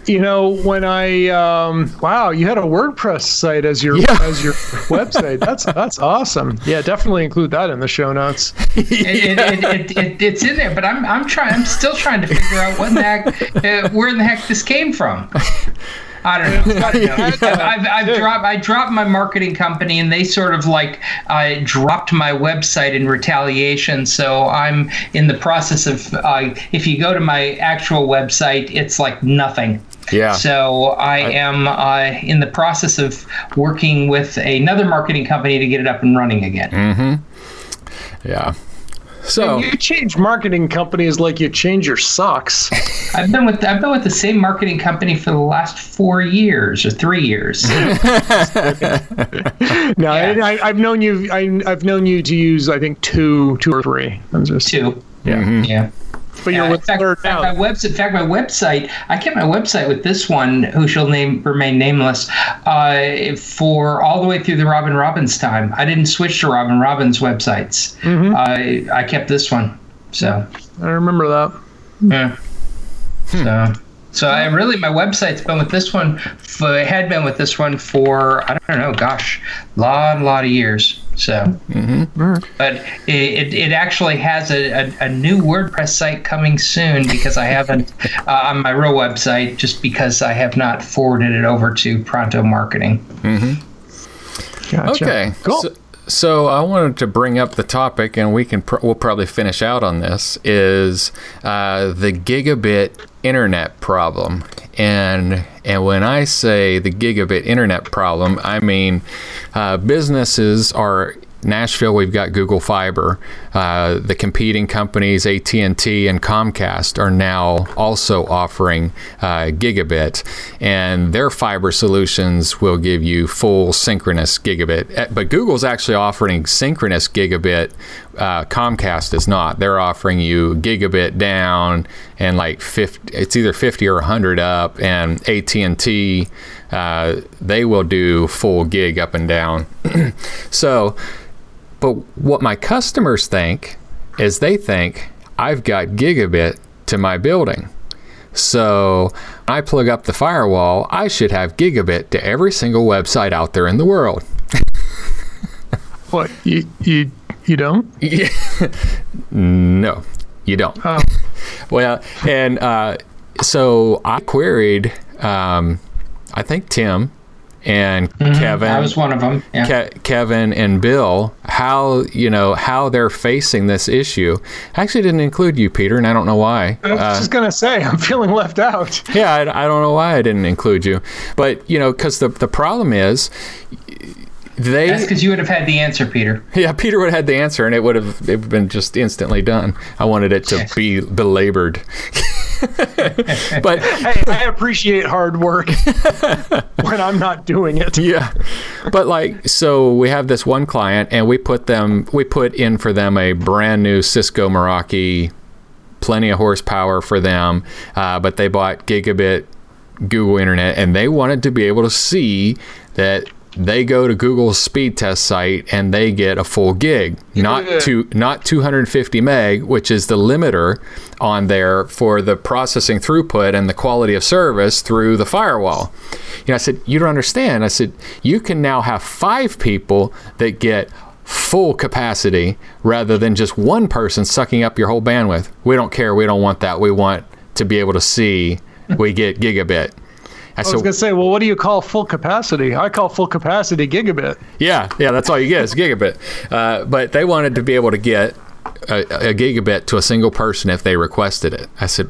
You know, when I um, wow, you had a WordPress site as your Yeah. as your <laughs> website. That's that's awesome. Yeah, definitely include that in the show notes. <laughs> It, it, it, it, it, it's in there, but I'm I'm trying. I'm still trying to figure out what the heck, uh, where the heck this came from. <laughs> I don't know. I don't know. I've, I've, I've dropped I dropped my marketing company, and they sort of like uh, dropped my website in retaliation. So I'm in the process of. Uh, if you go to my actual website, it's like nothing. Yeah. So I, am uh, in the process of working with another marketing company to get it up and running again. Mm-hmm. Yeah. So You change marketing companies like you change your socks. I've been with I've been with the same marketing company for the last four years or three years. <laughs> <laughs> No, I, I, I've known you. I, I've known you to use. I think two, two or three. I'm just, Two. yeah. Mm-hmm. Yeah. But you're with fact, third in fact, my now. website, in fact, my website, I kept my website with this one, who shall name remain nameless, uh, for all the way through the Robin Robbins time. I didn't switch to Robin Robbins websites. Mm-hmm. I I kept this one. So I remember that. yeah. So. So I really, my website's been with this one, for, had been with this one for I don't know, gosh, a lot, lot of years. So, but it, it, it actually has a, a, a new WordPress site coming soon because I haven't <laughs> uh, on my real website just because I have not forwarded it over to Pronto Marketing. Gotcha. okay. Cool. So, so I wanted to bring up the topic, and we can pr- we'll probably finish out on this is uh, the gigabit internet problem. And and when I say the gigabit internet problem, I mean uh, businesses are Nashville, we've got Google Fiber. Uh, the competing companies AT&T and Comcast are now also offering uh, gigabit, and their fiber solutions will give you full synchronous gigabit. Eh, But Google's actually offering synchronous gigabit. Uh, Comcast is not. They're offering you gigabit down and like 50. It's either 50 or 100 up, and AT&T uh, they will do full gig up and down. <clears throat> so. But what my customers think is they think I've got gigabit to my building. So I plug up the firewall, I should have gigabit to every single website out there in the world. <laughs> What you you you don't? <laughs> no, you don't. Oh. <laughs> Well, and uh, so I queried, um, I think Tim and Kevin. I was one of them. Yeah. Ke- Kevin and Bill, how you know how they're facing this issue. I actually didn't include you, Peter, and I don't know why. I was Uh, just gonna say I'm feeling left out. <laughs> yeah, I, I don't know why I didn't include you, but you know, because the the problem is they. That's because you would have had the answer, Peter. Yeah, Peter would have had the answer, and it would have it would been just instantly done. I wanted it to be belabored, <laughs> <laughs> but <laughs> Hey, I appreciate hard work <laughs> when I'm not doing it. yeah, but like so, we have this one client, and we put them we put in for them a brand new Cisco Meraki, plenty of horsepower for them, uh, but they bought gigabit Google Internet, and they wanted to be able to see that they go to Google's speed test site and they get a full gig, not Yeah. to not 250 meg, which is the limiter on there for the processing throughput and the quality of service through the firewall. You know, I said, you don't understand. I said, you can now have five people that get full capacity rather than just one person sucking up your whole bandwidth. We don't care. We don't want that. We want to be able to see we get gigabit. I was said, gonna say, well, what do you call full capacity? I call full capacity gigabit. yeah, yeah, that's all you get is <laughs> gigabit. Uh, but they wanted to be able to get a, a gigabit to a single person if they requested it. I said,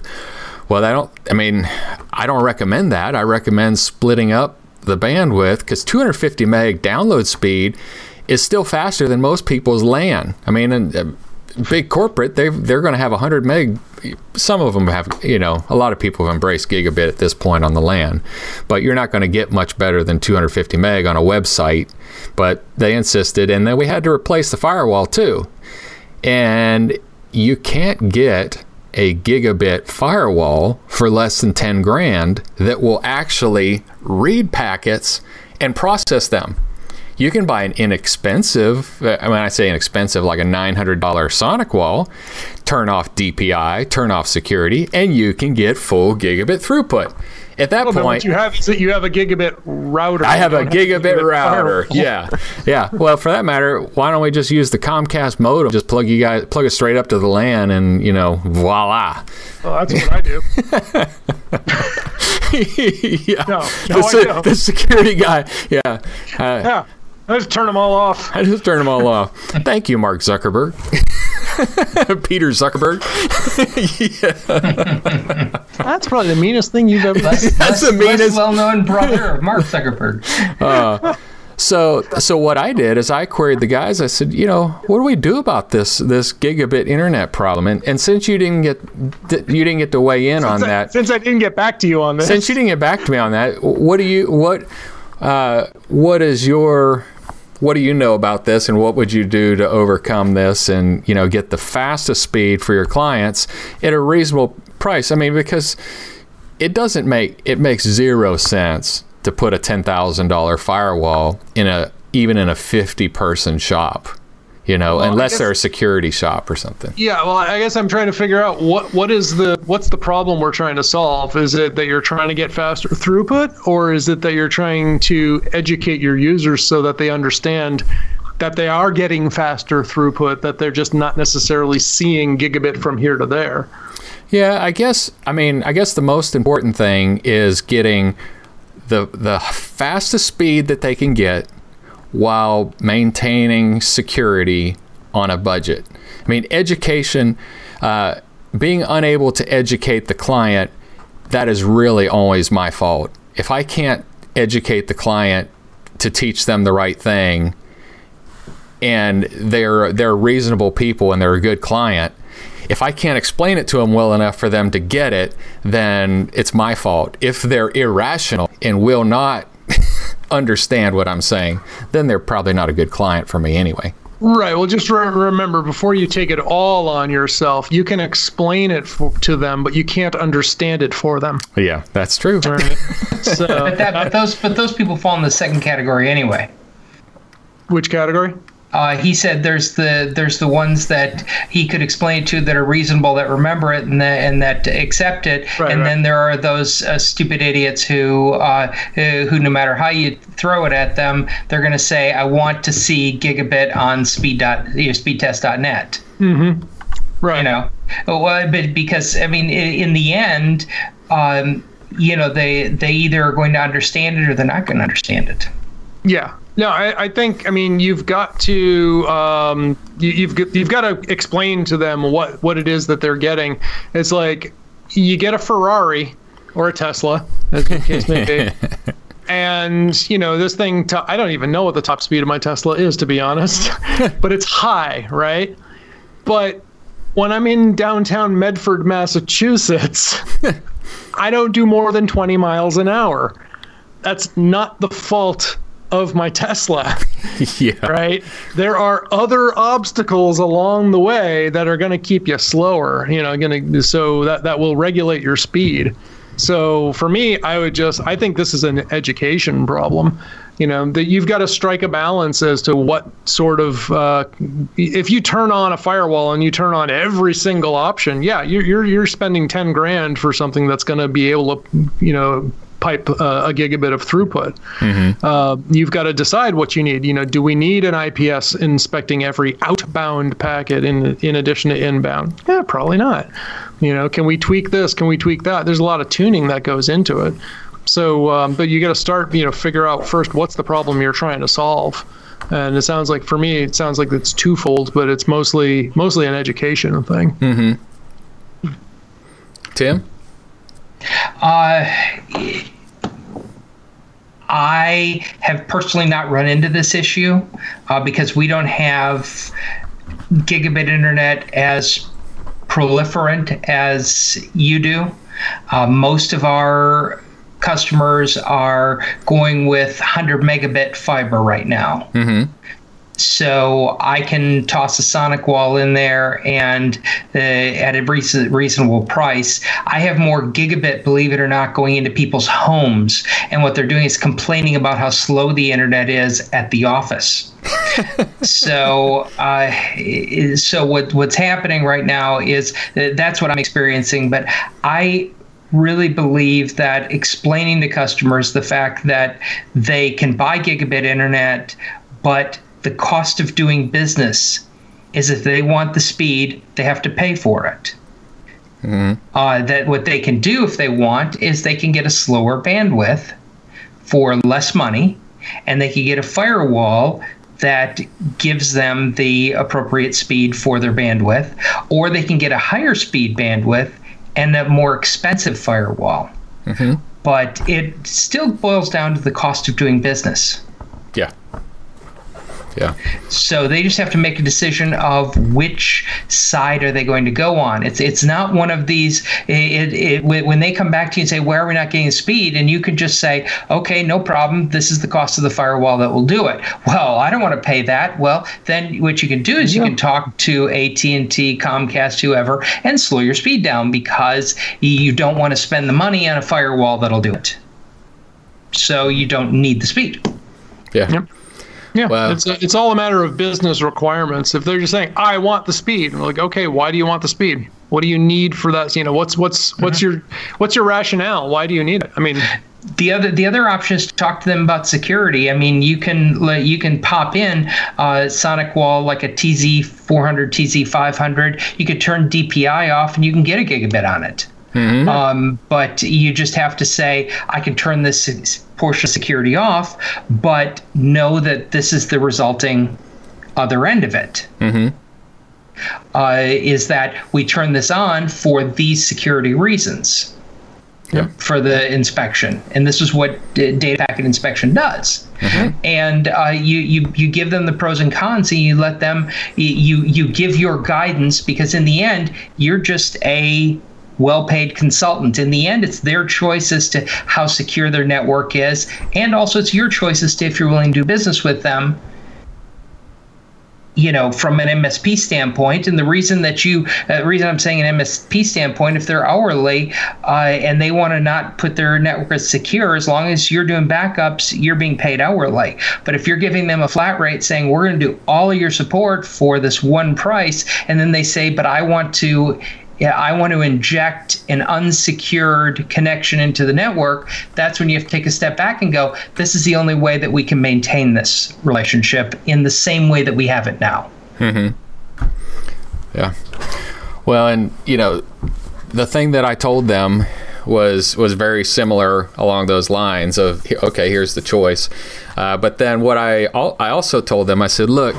well, I don't. I mean, I don't recommend that. I recommend splitting up the bandwidth because 250 meg download speed is still faster than most people's LAN. I mean, and, uh, big corporate they they're going to have 100 meg. Some of them have, you know, a lot of people have embraced gigabit at this point on the LAN, but you're not going to get much better than 250 meg on a website. But they insisted, and then we had to replace the firewall too. And you can't get a gigabit firewall for less than 10 grand that will actually read packets and process them. You can buy an inexpensive, uh, when I say inexpensive, like a $900 Sonic wall, turn off DPI, turn off security, and you can get full gigabit throughput. At that Well, point, what you have is that you have a gigabit router. I have a don't gigabit router. Yeah, yeah. Well, for that matter, why don't we just use the Comcast modem? Just plug you guys, plug it straight up to the LAN, and you know, voila. Well, that's what I do. <laughs> yeah. No, the, no, I se- don't. the security guy. Yeah. Uh, Yeah, I just turn them all off. <laughs> I just turn them all off. Thank you, Mark Zuckerberg. <laughs> Peter Zuckerberg. <laughs> That's probably the meanest thing you've ever. Less, That's less, the meanest- less well-known brother of Mark Zuckerberg. So, so what I did is I queried the guys. I said, you know, what do we do about this this gigabit internet problem? And and since you didn't get you didn't get to weigh in on I- that, Since I didn't get back to you on this, since you didn't get back to me on that, what do you what uh, what is your what do you know about this, and what would you do to overcome this, and you know get the fastest speed for your clients at a reasonable price? I mean, because it doesn't make it makes zero sense to put a ten thousand dollar firewall in a even in a fifty person shop, you know, I unless guess- they're a security shop or something. Yeah, well, I guess I'm trying to figure out what what is the what's the problem we're trying to solve? Is it that you're trying to get faster throughput, or is it that you're trying to educate your users so that they understand that they are getting faster throughput, that they're just not necessarily seeing gigabit from here to there? Yeah, I guess. I mean, I guess the most important thing is getting the the fastest speed that they can get while maintaining security on a budget. I mean, education, uh, being unable to educate the client, that is really always my fault. If I can't educate the client to teach them the right thing, and they're they're reasonable people and they're a good client, if I can't explain it to them well enough for them to get it, then it's my fault. If they're irrational and will not understand what I'm saying, then they're probably not a good client for me anyway. Right. Well, just re- remember before you take it all on yourself, you can explain it for, to them, but you can't understand it for them. Yeah, that's true. Right. <laughs> so, But, that, but those but those people fall in the second category anyway. which category? Uh, he said there's the there's the ones that he could explain to that are reasonable that remember it and that and that accept it, Right, and right. then there are those uh, stupid idiots who uh, who no matter how you throw it at them, they're going to say I want to see gigabit on speed dot you know, speedtest.net. Right. You know, well, but because I mean, i- in the end, um, you know, they they either are going to understand it or they're not going to understand it. Yeah. No, I, I think I mean you've got to um, you, you've you've got to explain to them what what it is that they're getting. It's like you get a Ferrari or a Tesla, as the case may be. <laughs> and you know this thing to, i don't even know what the top speed of my tesla is to be honest <laughs> but it's high right but when i'm in downtown medford massachusetts <laughs> i don't do more than 20 miles an hour that's not the fault of my tesla <laughs> yeah. right there are other obstacles along the way that are going to keep you slower you know going to so that that will regulate your speed so for me, I would just I think this is an education problem. You know that you've got to strike a balance as to what sort of uh, if you turn on a firewall and you turn on every single option, yeah, you're you're, you're spending ten grand for something that's going to be able to you know pipe uh, a gigabit of throughput. Mm-hmm. Uh, you've got to decide what you need. You know, do we need an IPS inspecting every outbound packet in in addition to inbound? Yeah, probably not. You know, can we tweak this? Can we tweak that? There's a lot of tuning that goes into it. So, um, but you got to start, you know, figure out first what's the problem you're trying to solve. And it sounds like for me, it sounds like it's twofold, but it's mostly mostly an education thing. Mm-hmm. Tim. Uh, I have personally not run into this issue uh, because we don't have gigabit internet as proliferant as you do. Uh, most of our customers are going with 100 megabit fiber right now. Mm-hmm. So I can toss a Sonic Wall in there and uh, at a reason, reasonable price. I have more gigabit, believe it or not, going into people's homes, and what they're doing is complaining about how slow the internet is at the office. <laughs> so, uh, so what what's happening right now is that's what I'm experiencing. But I really believe that explaining to customers the fact that they can buy gigabit internet, but the cost of doing business is if they want the speed, they have to pay for it. Mm-hmm. Uh, that what they can do if they want is they can get a slower bandwidth for less money, and they can get a firewall that gives them the appropriate speed for their bandwidth, or they can get a higher speed bandwidth and a more expensive firewall. Mm-hmm. But it still boils down to the cost of doing business. Yeah. Yeah. So they just have to make a decision of which side are they going to go on. It's it's not one of these. It, it, when they come back to you and say, "Where are we not getting speed?" and you can just say, "Okay, no problem. This is the cost of the firewall that will do it." Well, I don't want to pay that. Well, then what you can do is you can talk to AT and T, Comcast, whoever, and slow your speed down because you don't want to spend the money on a firewall that'll do it. So you don't need the speed. Yeah. Yep. Yeah, well, it's a, it's all a matter of business requirements. If they're just saying, "I want the speed," we're like, "Okay, why do you want the speed? What do you need for that? You know, what's what's what's mm-hmm. your what's your rationale? Why do you need it?" I mean, the other the other option is to talk to them about security. I mean, you can you can pop in uh, SonicWall like a TZ 400, TZ 500. You could turn DPI off, and you can get a gigabit on it. Mm-hmm. Um, but you just have to say, I can turn this portion of security off, but know that this is the resulting other end of it. Mm-hmm. Uh, is that we turn this on for these security reasons. Yep. For the inspection, and this is what data packet inspection does. Mm-hmm. And uh, you, you you give them the pros and cons, and you let them you you give your guidance because in the end you're just a well paid consultant. In the end, it's their choice as to how secure their network is, and also it's your choice as to if you're willing to do business with them. You know, from an MSP standpoint, and the reason that you, uh, the reason I'm saying an MSP standpoint, if they're hourly uh, and they want to not put their network as secure, as long as you're doing backups, you're being paid hourly. But if you're giving them a flat rate saying we're going to do all of your support for this one price, and then they say, but I want to yeah, I want to inject an unsecured connection into the network, that's when you have to take a step back and go, this is the only way that we can maintain this relationship in the same way that we have it now. Mm-hmm. Yeah. Well, and, you know, the thing that I told them was was very similar along those lines of okay, here's the choice. Uh, but then what I I also told them I said, look,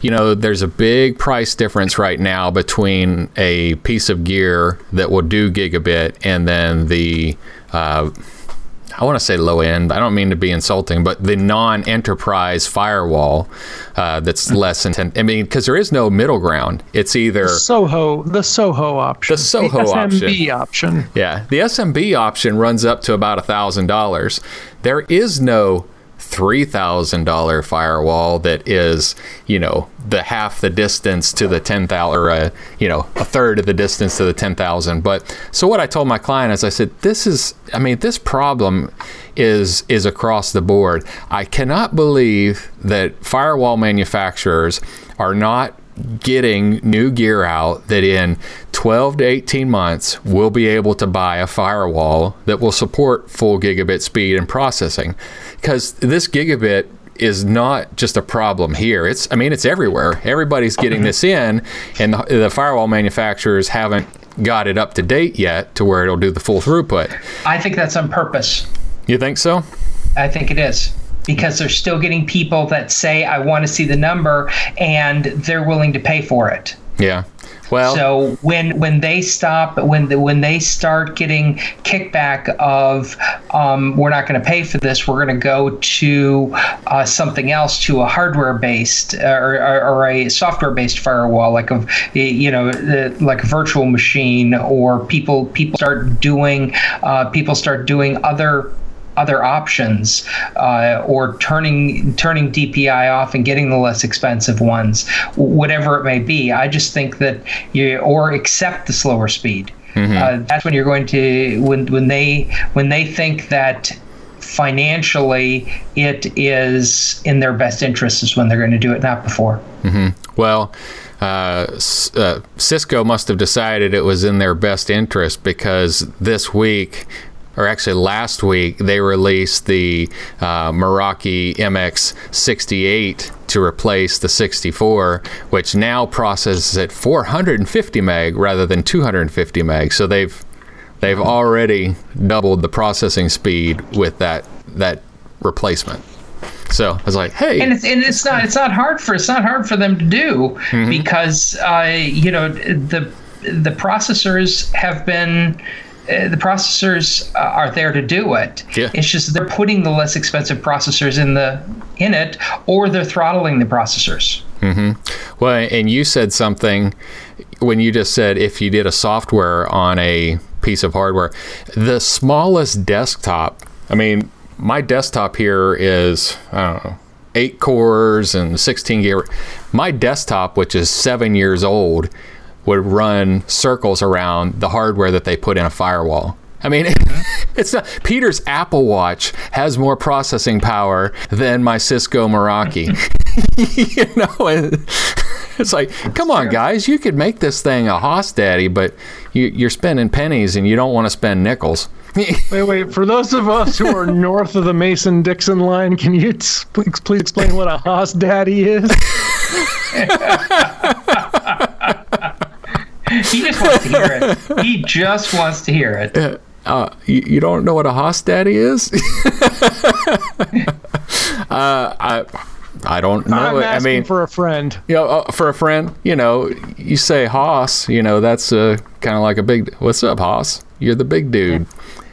you know, there's a big price difference right now between a piece of gear that will do gigabit and then the uh, I want to say low end. I don't mean to be insulting, but the non-enterprise firewall uh, that's mm-hmm. less intense. I mean, because there is no middle ground. It's either the Soho, the Soho option, the Soho the SMB option. option. Yeah, the SMB option runs up to about a thousand dollars. There is no $3,000 firewall that is, you know, the half the distance to the 10,000 or a, you know, a third of the distance to the 10,000. But so what I told my client is I said, this is, I mean, this problem is, is across the board. I cannot believe that firewall manufacturers are not getting new gear out that in 12 to 18 months we'll be able to buy a firewall that will support full gigabit speed and processing. Because this gigabit is not just a problem here. It's i mean it's everywhere. Everybody's getting mm-hmm. this in and the, the firewall manufacturers haven't got it up to date yet to where it'll do the full throughput. I think that's on purpose. You think so? I think it is because they're still getting people that say, I want to see the number, and they're willing to pay for it. Yeah. Well, so when when they stop when the, when they start getting kickback of um, we're not going to pay for this, we're going to go to uh, something else, to a hardware based uh, or, or, or, a software based firewall, like a you know like a virtual machine, or people people start doing uh, people start doing other other options uh, or turning turning DPI off and getting the less expensive ones, whatever it may be. I just think that you or accept the slower speed. Mm-hmm. Uh, that's when you're going to when when they when they think that financially it is in their best interest is when they're going to do it, not before. Mm-hmm. Well. Uh, uh, Cisco must have decided it was in their best interest because this week or actually last week, they released the uh, Meraki MX68 to replace the 64, which now processes at 450 meg rather than 250 meg. So they've they've already doubled the processing speed with that that replacement. So I was like, "Hey," and it's and it's not it's not hard for it's not hard for them to do mm-hmm. because uh, you know the the processors have been the processors uh, are there to do it. Yeah. It's just they're putting the less expensive processors in the in it, or they're throttling the processors. Mm-hmm. Well, and you said something when you just said if you did a software on a piece of hardware, the smallest desktop. I mean, my desktop here is I don't know eight cores and 16 gig. My desktop, which is seven years old would run circles around the hardware that they put in a firewall. I mean, <laughs> it's not Peter's Apple Watch has more processing power than my Cisco Meraki. <laughs> you know, <laughs> it's like, come on, guys, you could make this thing a hoss daddy, but you, are spending pennies and you don't want to spend nickels. wait, wait. For those of us who are north of the Mason Dixon line, can you please, please explain what a hoss daddy is? <laughs> he just wants to hear it. He just wants to hear it. Uh, uh you, you, don't know what a Hosdaddy is? <laughs> uh, I I don't know. I'm I mean, for a friend. You know, uh, for a friend, you know, you say Hoss, you know, that's uh, kind of like a big. What's up, Hoss? You're the big dude,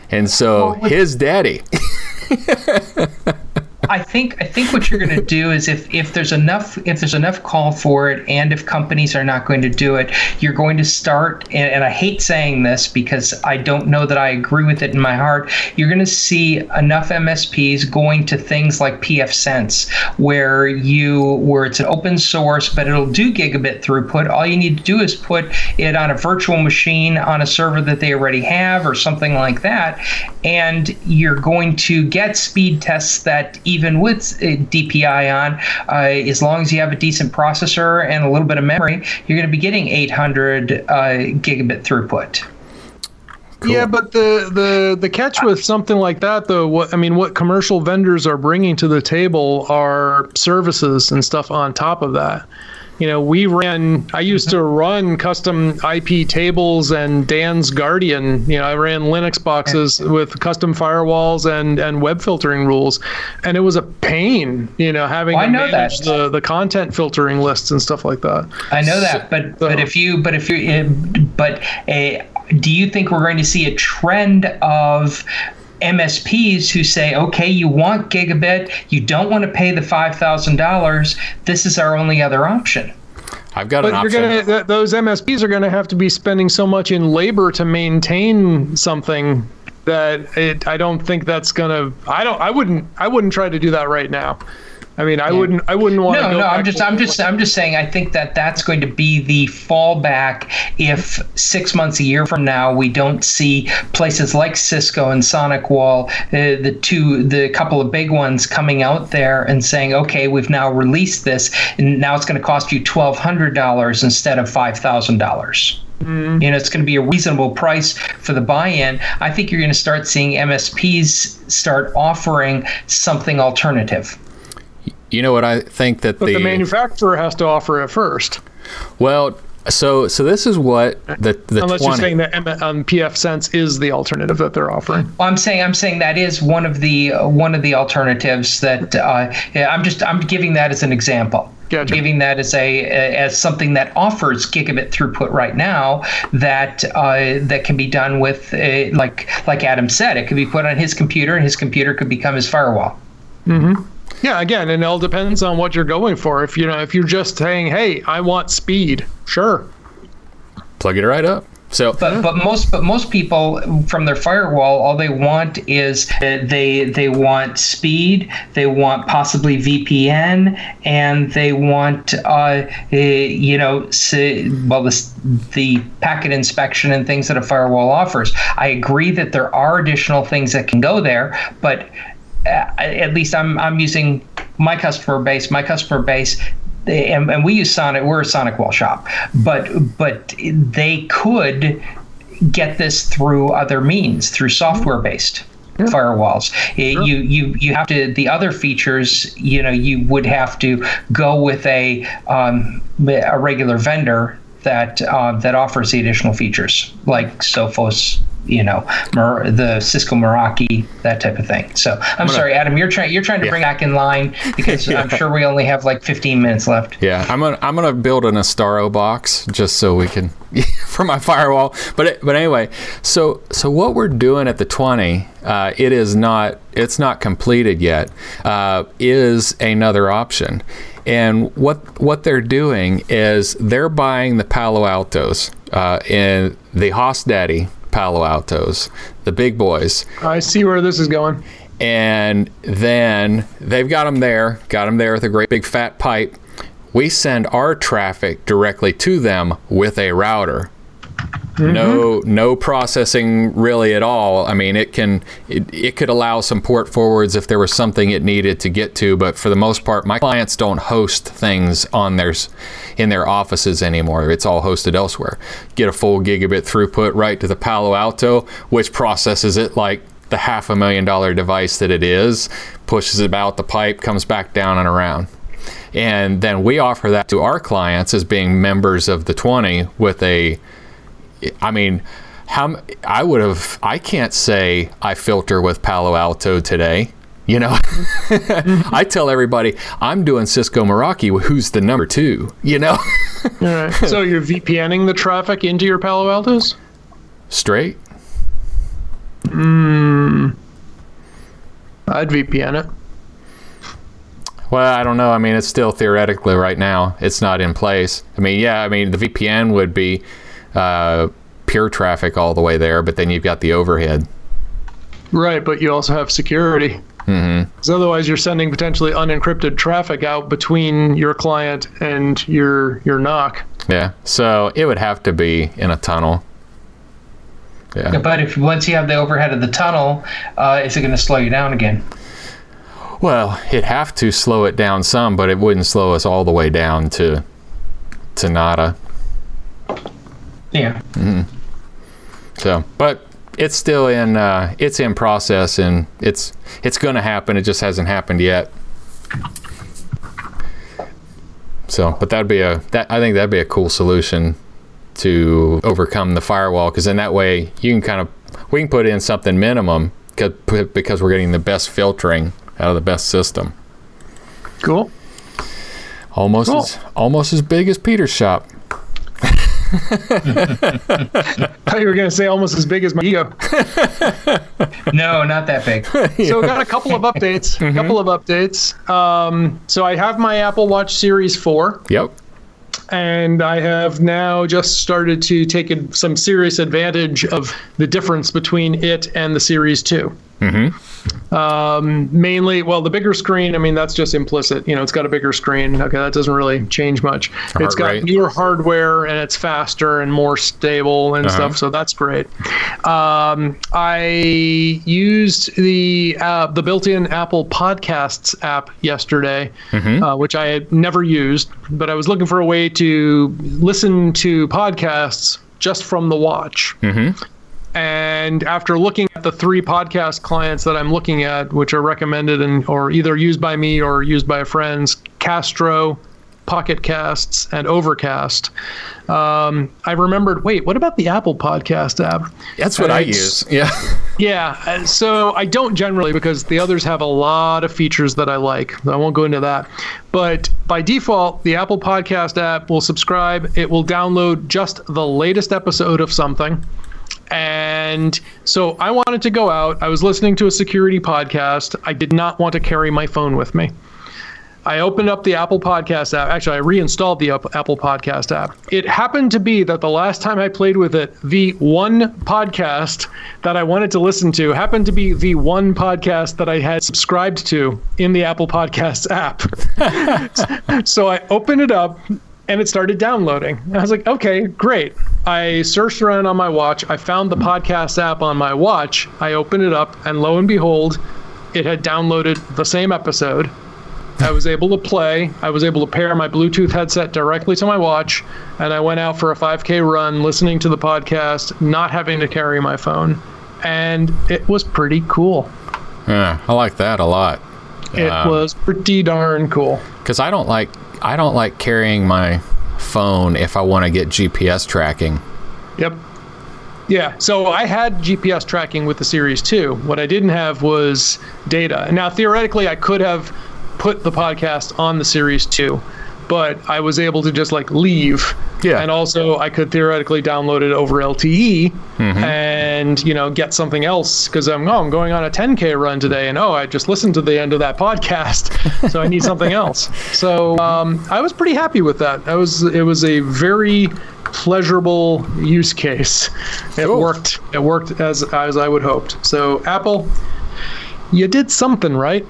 and so well, his daddy. <laughs> I think I think what you're going to do is if if there's enough if there's enough call for it, and if companies are not going to do it, you're going to start. And, and I hate saying this because I don't know that I agree with it in my heart. You're going to see enough MSPs going to things like pfSense, where you where it's an open source, but it'll do gigabit throughput. All you need to do is put it on a virtual machine on a server that they already have, or something like that, and you're going to get speed tests that even with DPI on, uh, as long as you have a decent processor and a little bit of memory, you're going to be getting 800 uh, gigabit throughput. Cool. Yeah, but the, the the catch with something like that, though, what I mean, what commercial vendors are bringing to the table are services and stuff on top of that. You know, we ran, I used to run custom IP tables and DansGuardian. You know, I ran Linux boxes with custom firewalls and, and web filtering rules. And it was a pain, you know, having Well, I to manage that. the, the content filtering lists and stuff like that. I know that, but but if you but if you uh, but uh, do you think we're going to see a trend of MSPs who say, okay, you want gigabit, you don't want to pay the five thousand dollars. This is our only other option. I've got But an you're option. gonna th- those MSPs are gonna have to be spending so much in labor to maintain something that it, I don't think that's gonna. I don't. I wouldn't. I wouldn't try to do that right now. I mean, I wouldn't. I wouldn't want to. No, no, I'm just, I'm just, I'm just saying. I think that that's going to be the fallback if six months, a year from now, we don't see places like Cisco and SonicWall, uh, the two, the couple of big ones coming out there and saying, okay, we've now released this, and now it's going to cost you twelve hundred dollars instead of five thousand dollars. You know, it's going to be a reasonable price for the buy-in. I think you're going to start seeing MSPs start offering something alternative. You know what I think that But the, manufacturer has to offer it first, well, so so this is what the the unless 20, you're saying that M- um, pfSense is the alternative that they're offering. Well, I'm saying I'm saying that is one of the uh, one of the alternatives that uh, yeah, I'm just I'm giving that as an example. Gotcha. Giving that as a as something that offers gigabit throughput right now that uh, that can be done with uh, like like Adam said, it could be put on his computer and his computer could become his firewall. Yeah, again, it all depends on what you're going for. If you know, if you're just saying, "Hey, I want speed," sure. plug it right up. So But but most but most people from their firewall, all they want is uh, they they want speed, they want possibly VPN, and they want uh, uh, you know well the the packet inspection and things that a firewall offers. I agree that there are additional things that can go there, but at least I'm I'm using my customer base. My customer base and, and we use Sonic. We're a Sonic Wall shop, but but they could get this through other means, through software-based firewalls. Eh, You you you have to the other features. You know, you would have to go with a um, a regular vendor that uh, that offers the additional features like Sophos. You know, the Cisco Meraki, that type of thing. So I'm sorry, Adam. You're trying you're trying to bring back in line <laughs> because I'm sure we only have like 15 minutes left. Yeah, I'm gonna I'm gonna build an Astaro box just so we can <laughs> for my firewall. But it- but anyway, so so what we're doing at the 20, uh, it is not it's not completed yet. Uh, is another option, and what what they're doing is they're buying the Palo Altos uh, and the Hostdaddy Palo Altos, the big boys I see where this is going. and then they've got them there, got them there with a great big fat pipe. We send our traffic directly to them with a router. Mm-hmm. No, no processing really at all. I mean, it can, it, it could allow some port forwards if there was something it needed to get to, but for the most part, my clients don't host things on theirs in their offices anymore. It's all hosted elsewhere. Get a full gigabit throughput right to the Palo Alto, which processes it like the half a million dollar device that it is, pushes it out the pipe, comes back down and around. And then we offer that to our clients as being members of the 20 with a, I mean, how I would have, I can't say I filter with Palo Alto today. You know, <laughs> I tell everybody I'm doing Cisco Meraki, who's the number two. You know, <laughs> All right. so you're VPNing the traffic into your Palo Altos? straight. Hmm. I'd VPN it. Well, I don't know. I mean, it's still theoretically right now. It's not in place. I mean, yeah, I mean, the VPN would be uh, pure traffic all the way there, but then you've got the overhead. Right, but you also have security. Mm-hmm. Because otherwise, you're sending potentially unencrypted traffic out between your client and your your NOC. Yeah. So it would have to be in a tunnel. Yeah. But if once you have the overhead of the tunnel, uh, is it going to slow you down again? Well, it'd have to slow it down some, but it wouldn't slow us all the way down to to nada. Yeah. Mm-hmm. So, but it's still in uh, it's in process and it's it's going to happen. It just hasn't happened yet. So, but that'd be a that I think that'd be a cool solution to overcome the firewall because then that way you can kind of we can put in something minimum because because we're getting the best filtering out of the best system. Cool. Almost Cool. as almost as big as Peter's shop. <laughs> I thought you were going to say almost as big as my ego. <laughs> No, not that big. <laughs> So, got a couple of updates. A couple of updates. Um, so, I have my Apple Watch Series 4. Yep. and I have now just started to take some serious advantage of the difference between it and the Series 2. Mm-hmm. Um, mainly, well, the bigger screen, I mean, that's just implicit. You know, it's got a bigger screen. Okay, that doesn't really change much. it's got rate. newer hardware and it's faster and more stable and stuff, so that's great. Um, I used the uh, the built-in Apple Podcasts app yesterday, uh, which I had never used, but I was looking for a way to listen to podcasts just from the watch. And after looking at the three podcast clients that I'm looking at, which are recommended and or either used by me or used by friends, Castro, Pocket Casts, and Overcast, um, I remembered. Wait, what about the Apple Podcast app? That's what I use. Yeah. <laughs> Yeah, uh, so I don't generally because the others have a lot of features that I like. I won't go into that. But by default, the Apple Podcast app will subscribe. It will download just the latest episode of something. And so I wanted to go out. I was listening to a security podcast. I did not want to carry my phone with me. I opened up the Apple Podcast app. Actually, I reinstalled the Apple Podcast app. It happened to be that the last time I played with it, the one podcast that I wanted to listen to happened to be the one podcast that I had subscribed to in the Apple Podcast <laughs> app. <laughs> so I opened it up and it started downloading. I was like, okay, great. I searched around on my watch. I found the podcast app on my watch. I opened it up, and lo and behold, it had downloaded the same episode. I was able to play. I was able to pair my Bluetooth headset directly to my watch, and I went out for a 5K run listening to the podcast, not having to carry my phone. And it was pretty cool. Yeah. I like that a lot. It um, was pretty darn cool. because I don't like I don't like carrying my phone if I want to get GPS tracking. Yep. Yeah, so I had GPS tracking with the Series 2. What I didn't have was data. Now, theoretically, I could have put the podcast on the Series 2, but I was able to just like leave. Yeah. And also, I could theoretically download it over LTE and, you know, get something else because I'm, oh, I'm going on a 10K run today. And oh, I just listened to the end of that podcast. so I need something else. <laughs> So um, I was pretty happy with that. I was, it was a very pleasurable use case. It Cool. worked. It worked as as I would hoped. So Apple, you did something right.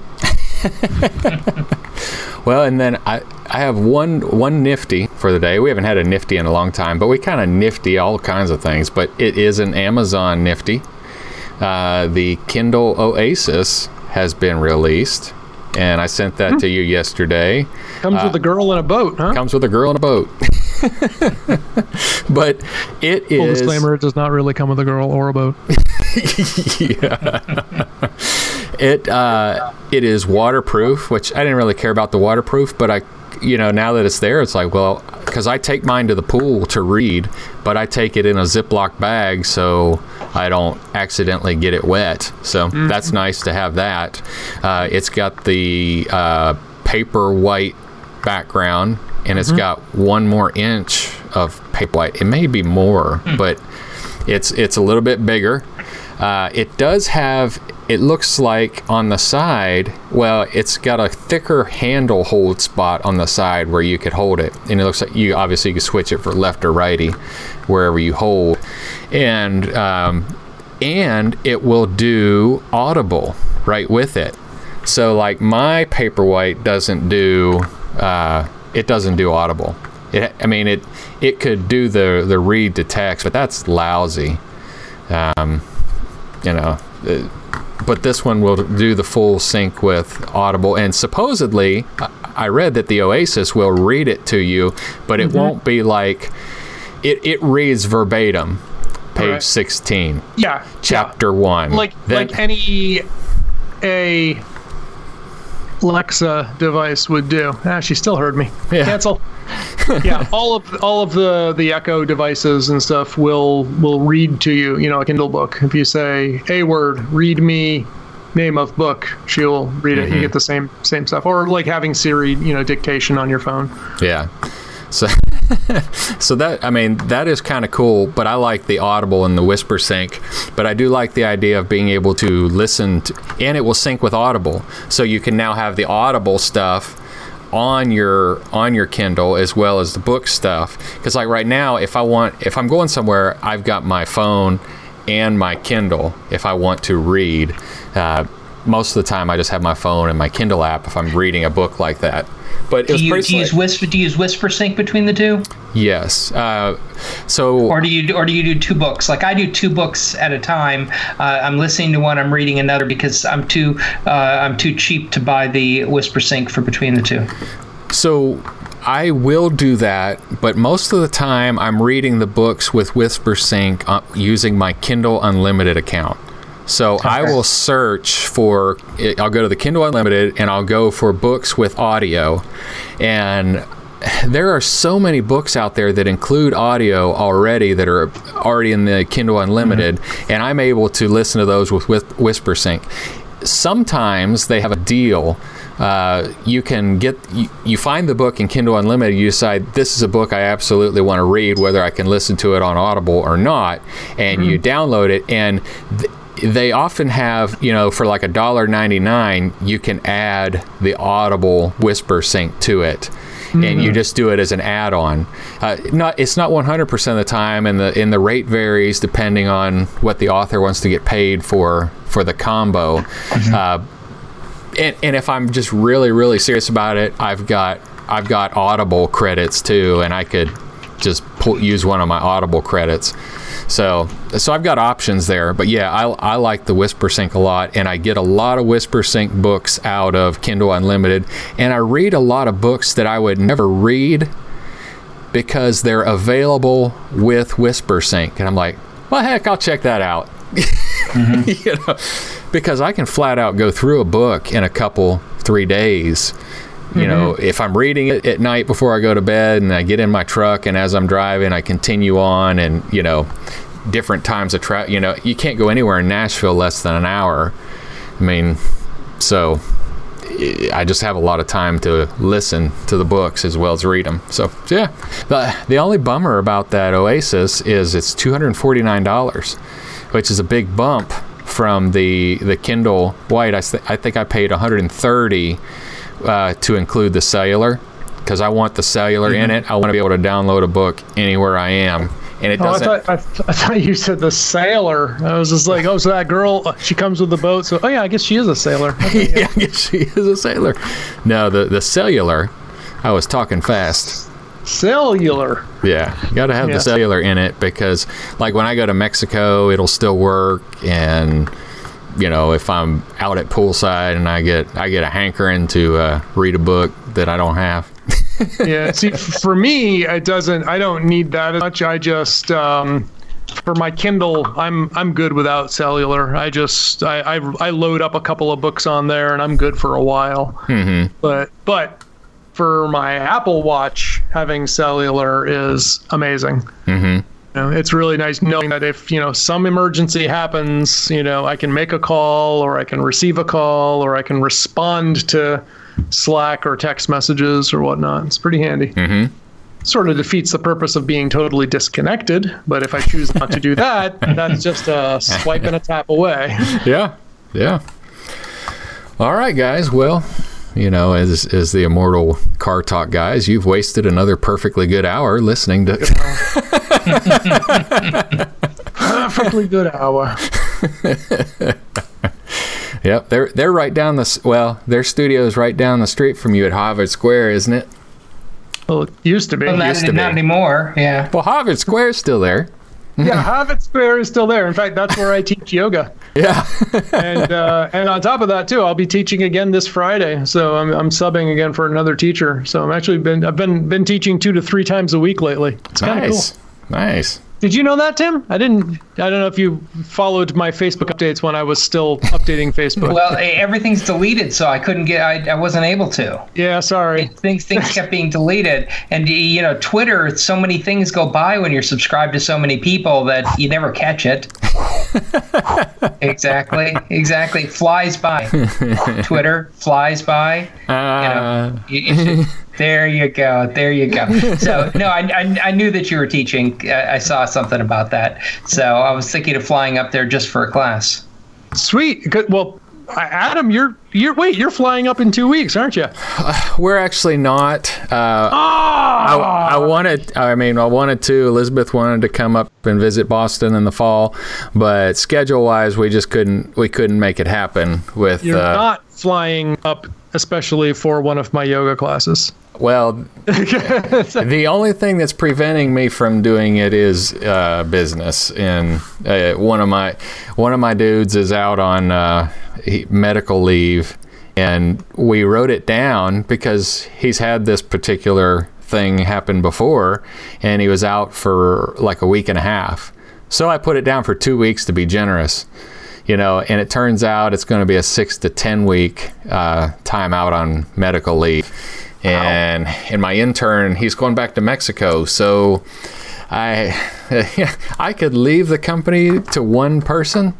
<laughs> Well, and then I I have one one nifty for the day. We haven't had a nifty in a long time, but we kind of nifty all kinds of things. But it is an Amazon nifty. Uh, the Kindle Oasis has been released, and I sent that to you yesterday. Comes with a girl in a boat, huh? Comes with a girl in a boat. <laughs> but it Full is disclaimer: It does not really come with a girl or a boat. <laughs> It uh, it is waterproof, which I didn't really care about the waterproof, but I, you know, now that it's there, it's like, well, because I take mine to the pool to read, but I take it in a Ziploc bag so I don't accidentally get it wet. So that's nice to have that. Uh, it's got the uh, paper white background, and it's got one more inch of paper white. It may be more, but it's it's a little bit bigger. Uh, it does have. It looks like on the side. Well, it's got a thicker handle hold spot on the side where you could hold it, and it looks like you obviously can switch it for left or righty, wherever you hold, and um, and it will do Audible right with it. So like my Paperwhite doesn't do. Uh, it doesn't do Audible. It, I mean, it it could do the the read to text, but that's lousy. Um, you know, but this one will do the full sync with Audible, and supposedly, I- read that the Oasis will read it to you, but it won't be like it. It reads verbatim, page Alright. sixteen, Yeah, chapter one. Like Then- like any a Alexa device would do. Ah, she still heard me. Yeah. Cancel. <laughs> yeah, all of all of the the Echo devices and stuff will will read to you. You know, a Kindle book. If you say a word, read me name of book, she'll read it. You mm-hmm. get the same same stuff. Or like having Siri, you know, dictation on your phone. Yeah. So, <laughs> so that I mean that is kind of cool. But I like the Audible and the Whisper Sync. But I do like the idea of being able to listen, to, and it will sync with Audible, so you can now have the Audible stuff on your on your Kindle as well as the book stuff. Because like right now, if I want, if I'm going somewhere, I've got my phone and my Kindle. If I want to read. Uh, most of the time, I just have my phone and my Kindle app if I'm reading a book like that. But it Do was you, do you use. Whisper? Do you use Whisper Sync between the two, Yes. Uh, so or do you or do you do two books? Like I do two books at a time. Uh, I'm listening to one, I'm reading another because I'm too uh, I'm too cheap to buy the Whisper Sync for between the two. So I will do that, but most of the time I'm reading the books with Whisper Sync uh, using my Kindle Unlimited account. So I will search for. I'll go to the Kindle Unlimited and I'll go for books with audio, and there are so many books out there that include audio already that are already in the Kindle Unlimited, and I'm able to listen to those with, with Whisper Sync. Sometimes they have a deal. Uh, you can get you, you find the book in Kindle Unlimited. You decide this is a book I absolutely want to read, whether I can listen to it on Audible or not, and you download it and. Th- they often have, you know, for like a dollar ninety nine, you can add the Audible Whisper Sync to it, and you just do it as an add-on. Uh, not, it's not one hundred percent of the time, and the and the rate varies depending on what the author wants to get paid for for the combo. Uh, and, and if I'm just really really serious about it, I've got I've got Audible credits too, and I could just pull, use one of my Audible credits. So so I've got options there, but yeah, I, I like the Whisper Sync a lot, and I get a lot of Whisper Sync books out of Kindle Unlimited, and I read a lot of books that I would never read because they're available with Whisper Sync, and I'm like, well, heck, I'll check that out. Mm-hmm. <laughs> you know, because I can flat out go through a book in a couple three days. You know, mm-hmm. if I'm reading it at night before I go to bed and I get in my truck and as I'm driving, I continue on and, you know, different times of travel. You know, you can't go anywhere in Nashville less than an hour. I mean, so I- just have a lot of time to listen to the books as well as read them. So, yeah. The, the only bummer about that Oasis is it's $249, which is a big bump from the the Kindle White. I, th- I think I paid 130 uh, to include the cellular because I want the cellular in it. I want to be able to download a book anywhere I am, and it Oh, doesn't. thought I, th- I thought you said the sailor. I was just like, oh, so that girl, uh, she comes with the boat. So, oh yeah, I guess she is a sailor. <laughs> Okay, yeah, I guess she is a sailor. No, the the cellular. I was talking fast. Cellular. Yeah, you got to have the cellular in it because, like, when I go to Mexico, it'll still work, and you know, if I'm out at poolside and I get I get a hankering to uh, read a book that I don't have. <laughs> yeah. See, for me, it doesn't. I don't need that as much. I just um, for my Kindle, I'm I'm good without cellular. I just I I, I load up a couple of books on there, and I'm good for a while. Mm-hmm. But but for my Apple Watch, having cellular is amazing. Mm-hmm. Know, it's really nice knowing that if you know some emergency happens, you know I can make a call, or I can receive a call, or I can respond to Slack or text messages or whatnot. It's pretty handy. Mm-hmm. Sort of defeats the purpose of being totally disconnected, but if I choose not to do <laughs> that, that's just a swipe and a tap away. <laughs> Yeah, yeah. All right, guys. Well, you know, as as the immortal car talk guys, you've wasted another perfectly good hour listening to. Perfectly good hour. <laughs> yep, they're they're right down the well, their studio is right down the street from you at Harvard Square, isn't it? Well, it used to be. Well, not, used to not be. anymore. Yeah. Well, Harvard Square's still there. <laughs> yeah, Harvard Square is still there. In fact, that's where I teach yoga. <laughs> Yeah. <laughs> and uh, and on top of that too, I'll be teaching again this Friday. So I'm, I'm subbing again for another teacher. So I'm actually been I've been been teaching two to three times a week lately. It's kind of nice. Nice. Did you know that, Tim? I didn't. I don't know if you followed my Facebook updates when I was still updating <laughs> Facebook. Well, eh, everything's deleted, so I couldn't get. I, I wasn't able to. yeah, sorry. Things things kept being deleted, and you know, Twitter. So many things go by when you're subscribed to so many people that you never catch it. <laughs> exactly, exactly. Flies by. <laughs> Twitter flies by. Uh, You- you should- <laughs> there you go. There you go. So no, I, I, I knew that you were teaching. I, I saw something about that. So I was thinking of flying up there just for a class. Sweet. Good. Well, I- Adam, you're you're wait, you're flying up in two weeks, aren't you? <sighs> we're actually not. Uh, I, I wanted. I mean, I wanted to. Elizabeth wanted to come up and visit Boston in the fall, but schedule-wise, we just couldn't. We couldn't make it happen. With You're uh, not flying up, especially for one of my yoga classes. well, <laughs> the only thing that's preventing me from doing it is uh, business. And uh, one of my one of my dudes is out on uh, medical leave, and we wrote it down because he's had this particular thing happen before, and he was out for like a week and a half. So I put it down for two weeks to be generous. You know, and it turns out it's going to be a six to ten week uh, time out on medical leave and and my intern he's going back to Mexico so I <laughs> I could leave the company to one person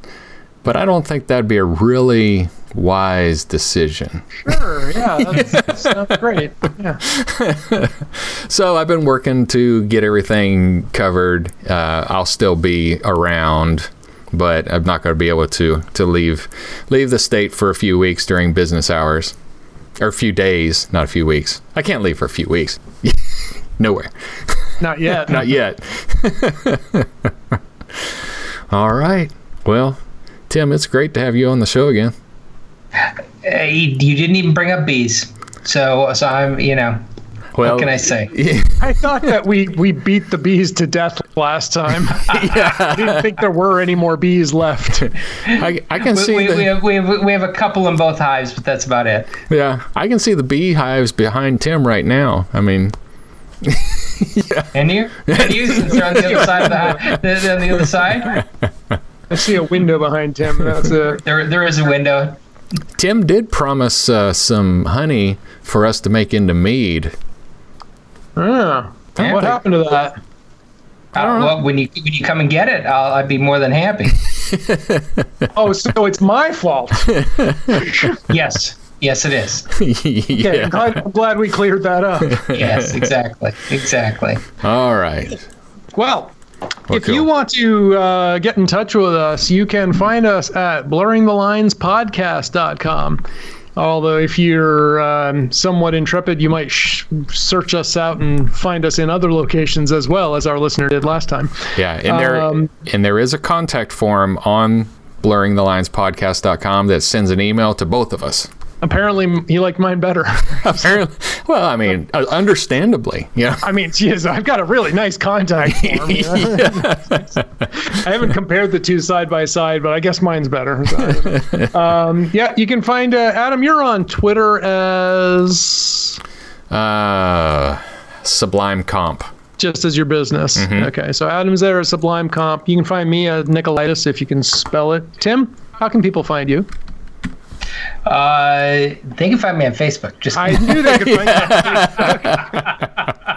but I don't think that'd be a really wise decision Sure. Yeah. <laughs> That's, that's great. Yeah. <laughs> so I've been working to get everything covered uh, I'll still be around but I'm not going to be able to to leave leave the state for a few weeks during business hours or a few days not a few weeks I can't leave for a few weeks <laughs> nowhere Not yet. <laughs> Not yet. <laughs> All right. Well, Tim, it's great to have you on the show again. You, you didn't even bring up bees. So so I'm you know Well, what can I say? <laughs> I thought that we we beat the bees to death last time. <laughs> yeah. I didn't think there were any more bees left. I, I can We, see we, the, we, have, we, have, we have a couple in both hives, but that's about it. yeah, I can see the beehives behind Tim right now. I mean, <laughs> And you? And you since they're on the other side of the hive, they're they're on the other side. I see a window behind Tim. That's it. There there is a window. Tim did promise uh, some honey for us to make into mead. Ah, Yeah. what happened to that? Uh, well, when you when you come and get it, I'll I'd be more than happy. <laughs> Oh, so it's my fault. <laughs> Yes, yes, it is. <laughs> Okay, yeah. I'm, glad, I'm glad we cleared that up. Yes, exactly, exactly. All right. Well, Well, if you want to uh, get in touch with us, you can find us at blurringthelinespodcast.com. Although, if you're um, somewhat intrepid, you might sh- search us out and find us in other locations as well, as our listener did last time. Yeah, and there Um, and there is a contact form on blurringthelinespodcast.com that sends an email to both of us. Apparently, he liked mine better. <laughs> <laughs> Apparently, well, I mean, uh, understandably, yeah. I mean, geez, I've got a really nice contact form. <laughs> I haven't compared the two side by side, but I guess mine's better. So, um, yeah, you can find uh, Adam. You're on Twitter as Uh, Sublime Comp. just as your business. Okay, so Adam's there at Sublime Comp. You can find me at Nikolaidis if you can spell it. Tim, how can people find you? Uh, they can find me on Facebook. Just I knew they could find you. on <laughs>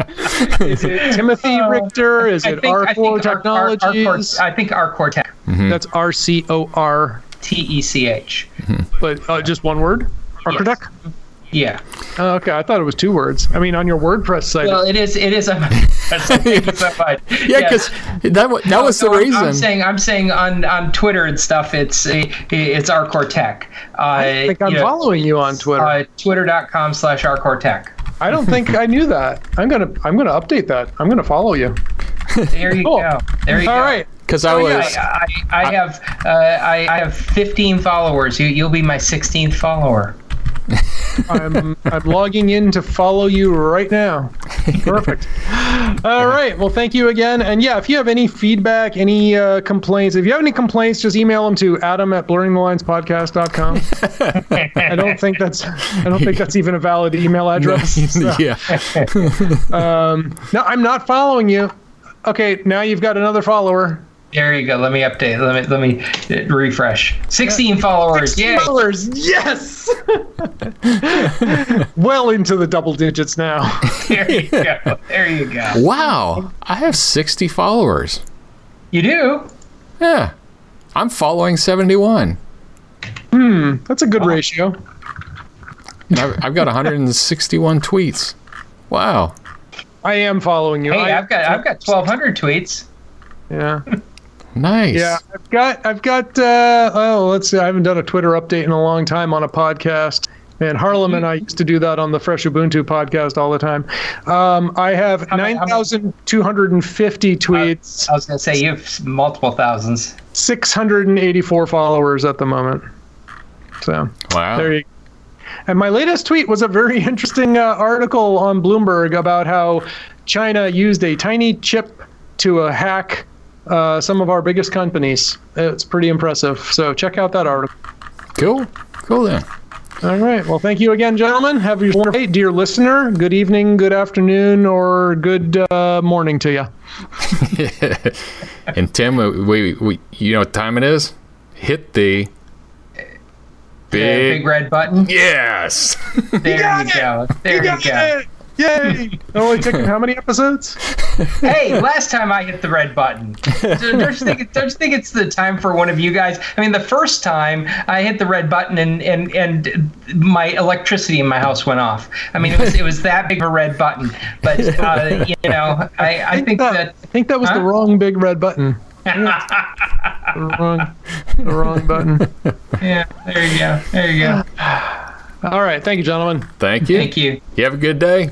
Facebook. Is it Timothy Richter? Is it RCor Technologies? I think RCor Tech. That's R C O R, T E C H. but uh, just one word. Architect. Yeah. Oh, okay, I thought it was two words. I mean, on your WordPress site. Well, it is. It is. A, thank you so much. Yeah, because that wa- that was the No, I'm- reason. I'm saying I'm saying on, on Twitter and stuff. It's it's RCor Tech. Uh, I think I'm you know, following you on Twitter. Uh, Twitter.com slash RCor Tech. I don't think I knew that. I'm gonna I'm gonna update that. I'm gonna follow you. There you Cool. go. There you All go. right. Because I Oh, was. yeah, I, I, I have uh, I, I have 15 followers. You you'll be my 16th follower. I'm I'm logging in to follow you right now. Perfect. All right. Well, thank you again. And yeah, if you have any feedback, any uh, complaints, if you have any complaints, just email them to adam at blurringthelinespodcast.com. I don't think that's I don't think that's even a valid email address. <laughs> So, yeah. no, I'm not following you. okay, now you've got another follower. There you go. Let me update. Let me let me uh, refresh. 16 followers. Yeah. Followers, yes. <laughs> well into the double digits now. <laughs> There you go. There you go. Wow, I have 60 followers. You do? Yeah, I'm following 71. Hmm. That's a good ratio. I've, I've got 161 tweets. Wow. I am following you. Hey, I've got I've got 1,200 tweets. yeah. Nice. Yeah, I've got, I've got. Uh, oh, let's see. I haven't done a Twitter update in a long time on a podcast. And Harlem and I used to do that on the Fresh Ubuntu podcast all the time. Um, I have How many- how nine many- thousand two hundred and fifty tweets, I was gonna say you have multiple thousands. six hundred and eighty-four followers at the moment. So Wow. there you. And my latest tweet was a very <laughs> interesting uh, article on Bloomberg about how China used a tiny chip to uh, hack uh, some of our biggest companies. It's pretty impressive. So check out that article. Cool. Cool then. All right. Well, thank you again, gentlemen. Have a wonderful day, dear listener. Good evening, good afternoon, or good uh, morning to you. <laughs> And Tim, we, we, you know what time it is? Hit the Big, big, red button. yes. There got you go. There you, got go. it! Yay! It only took how many episodes? <laughs> Hey, last time I hit the red button. Don't you, think, don't you think it's the time for one of you guys? I mean, the first time I hit the red button and and, and my electricity in my house went off. I mean, it was it was that big of a red button. But uh, you know, I, I think that I think that was the wrong big red button. <laughs> The wrong, the wrong button. yeah. There you go. There you go. <sighs> All right. Thank you, gentlemen. Thank you. Thank you. You have a good day.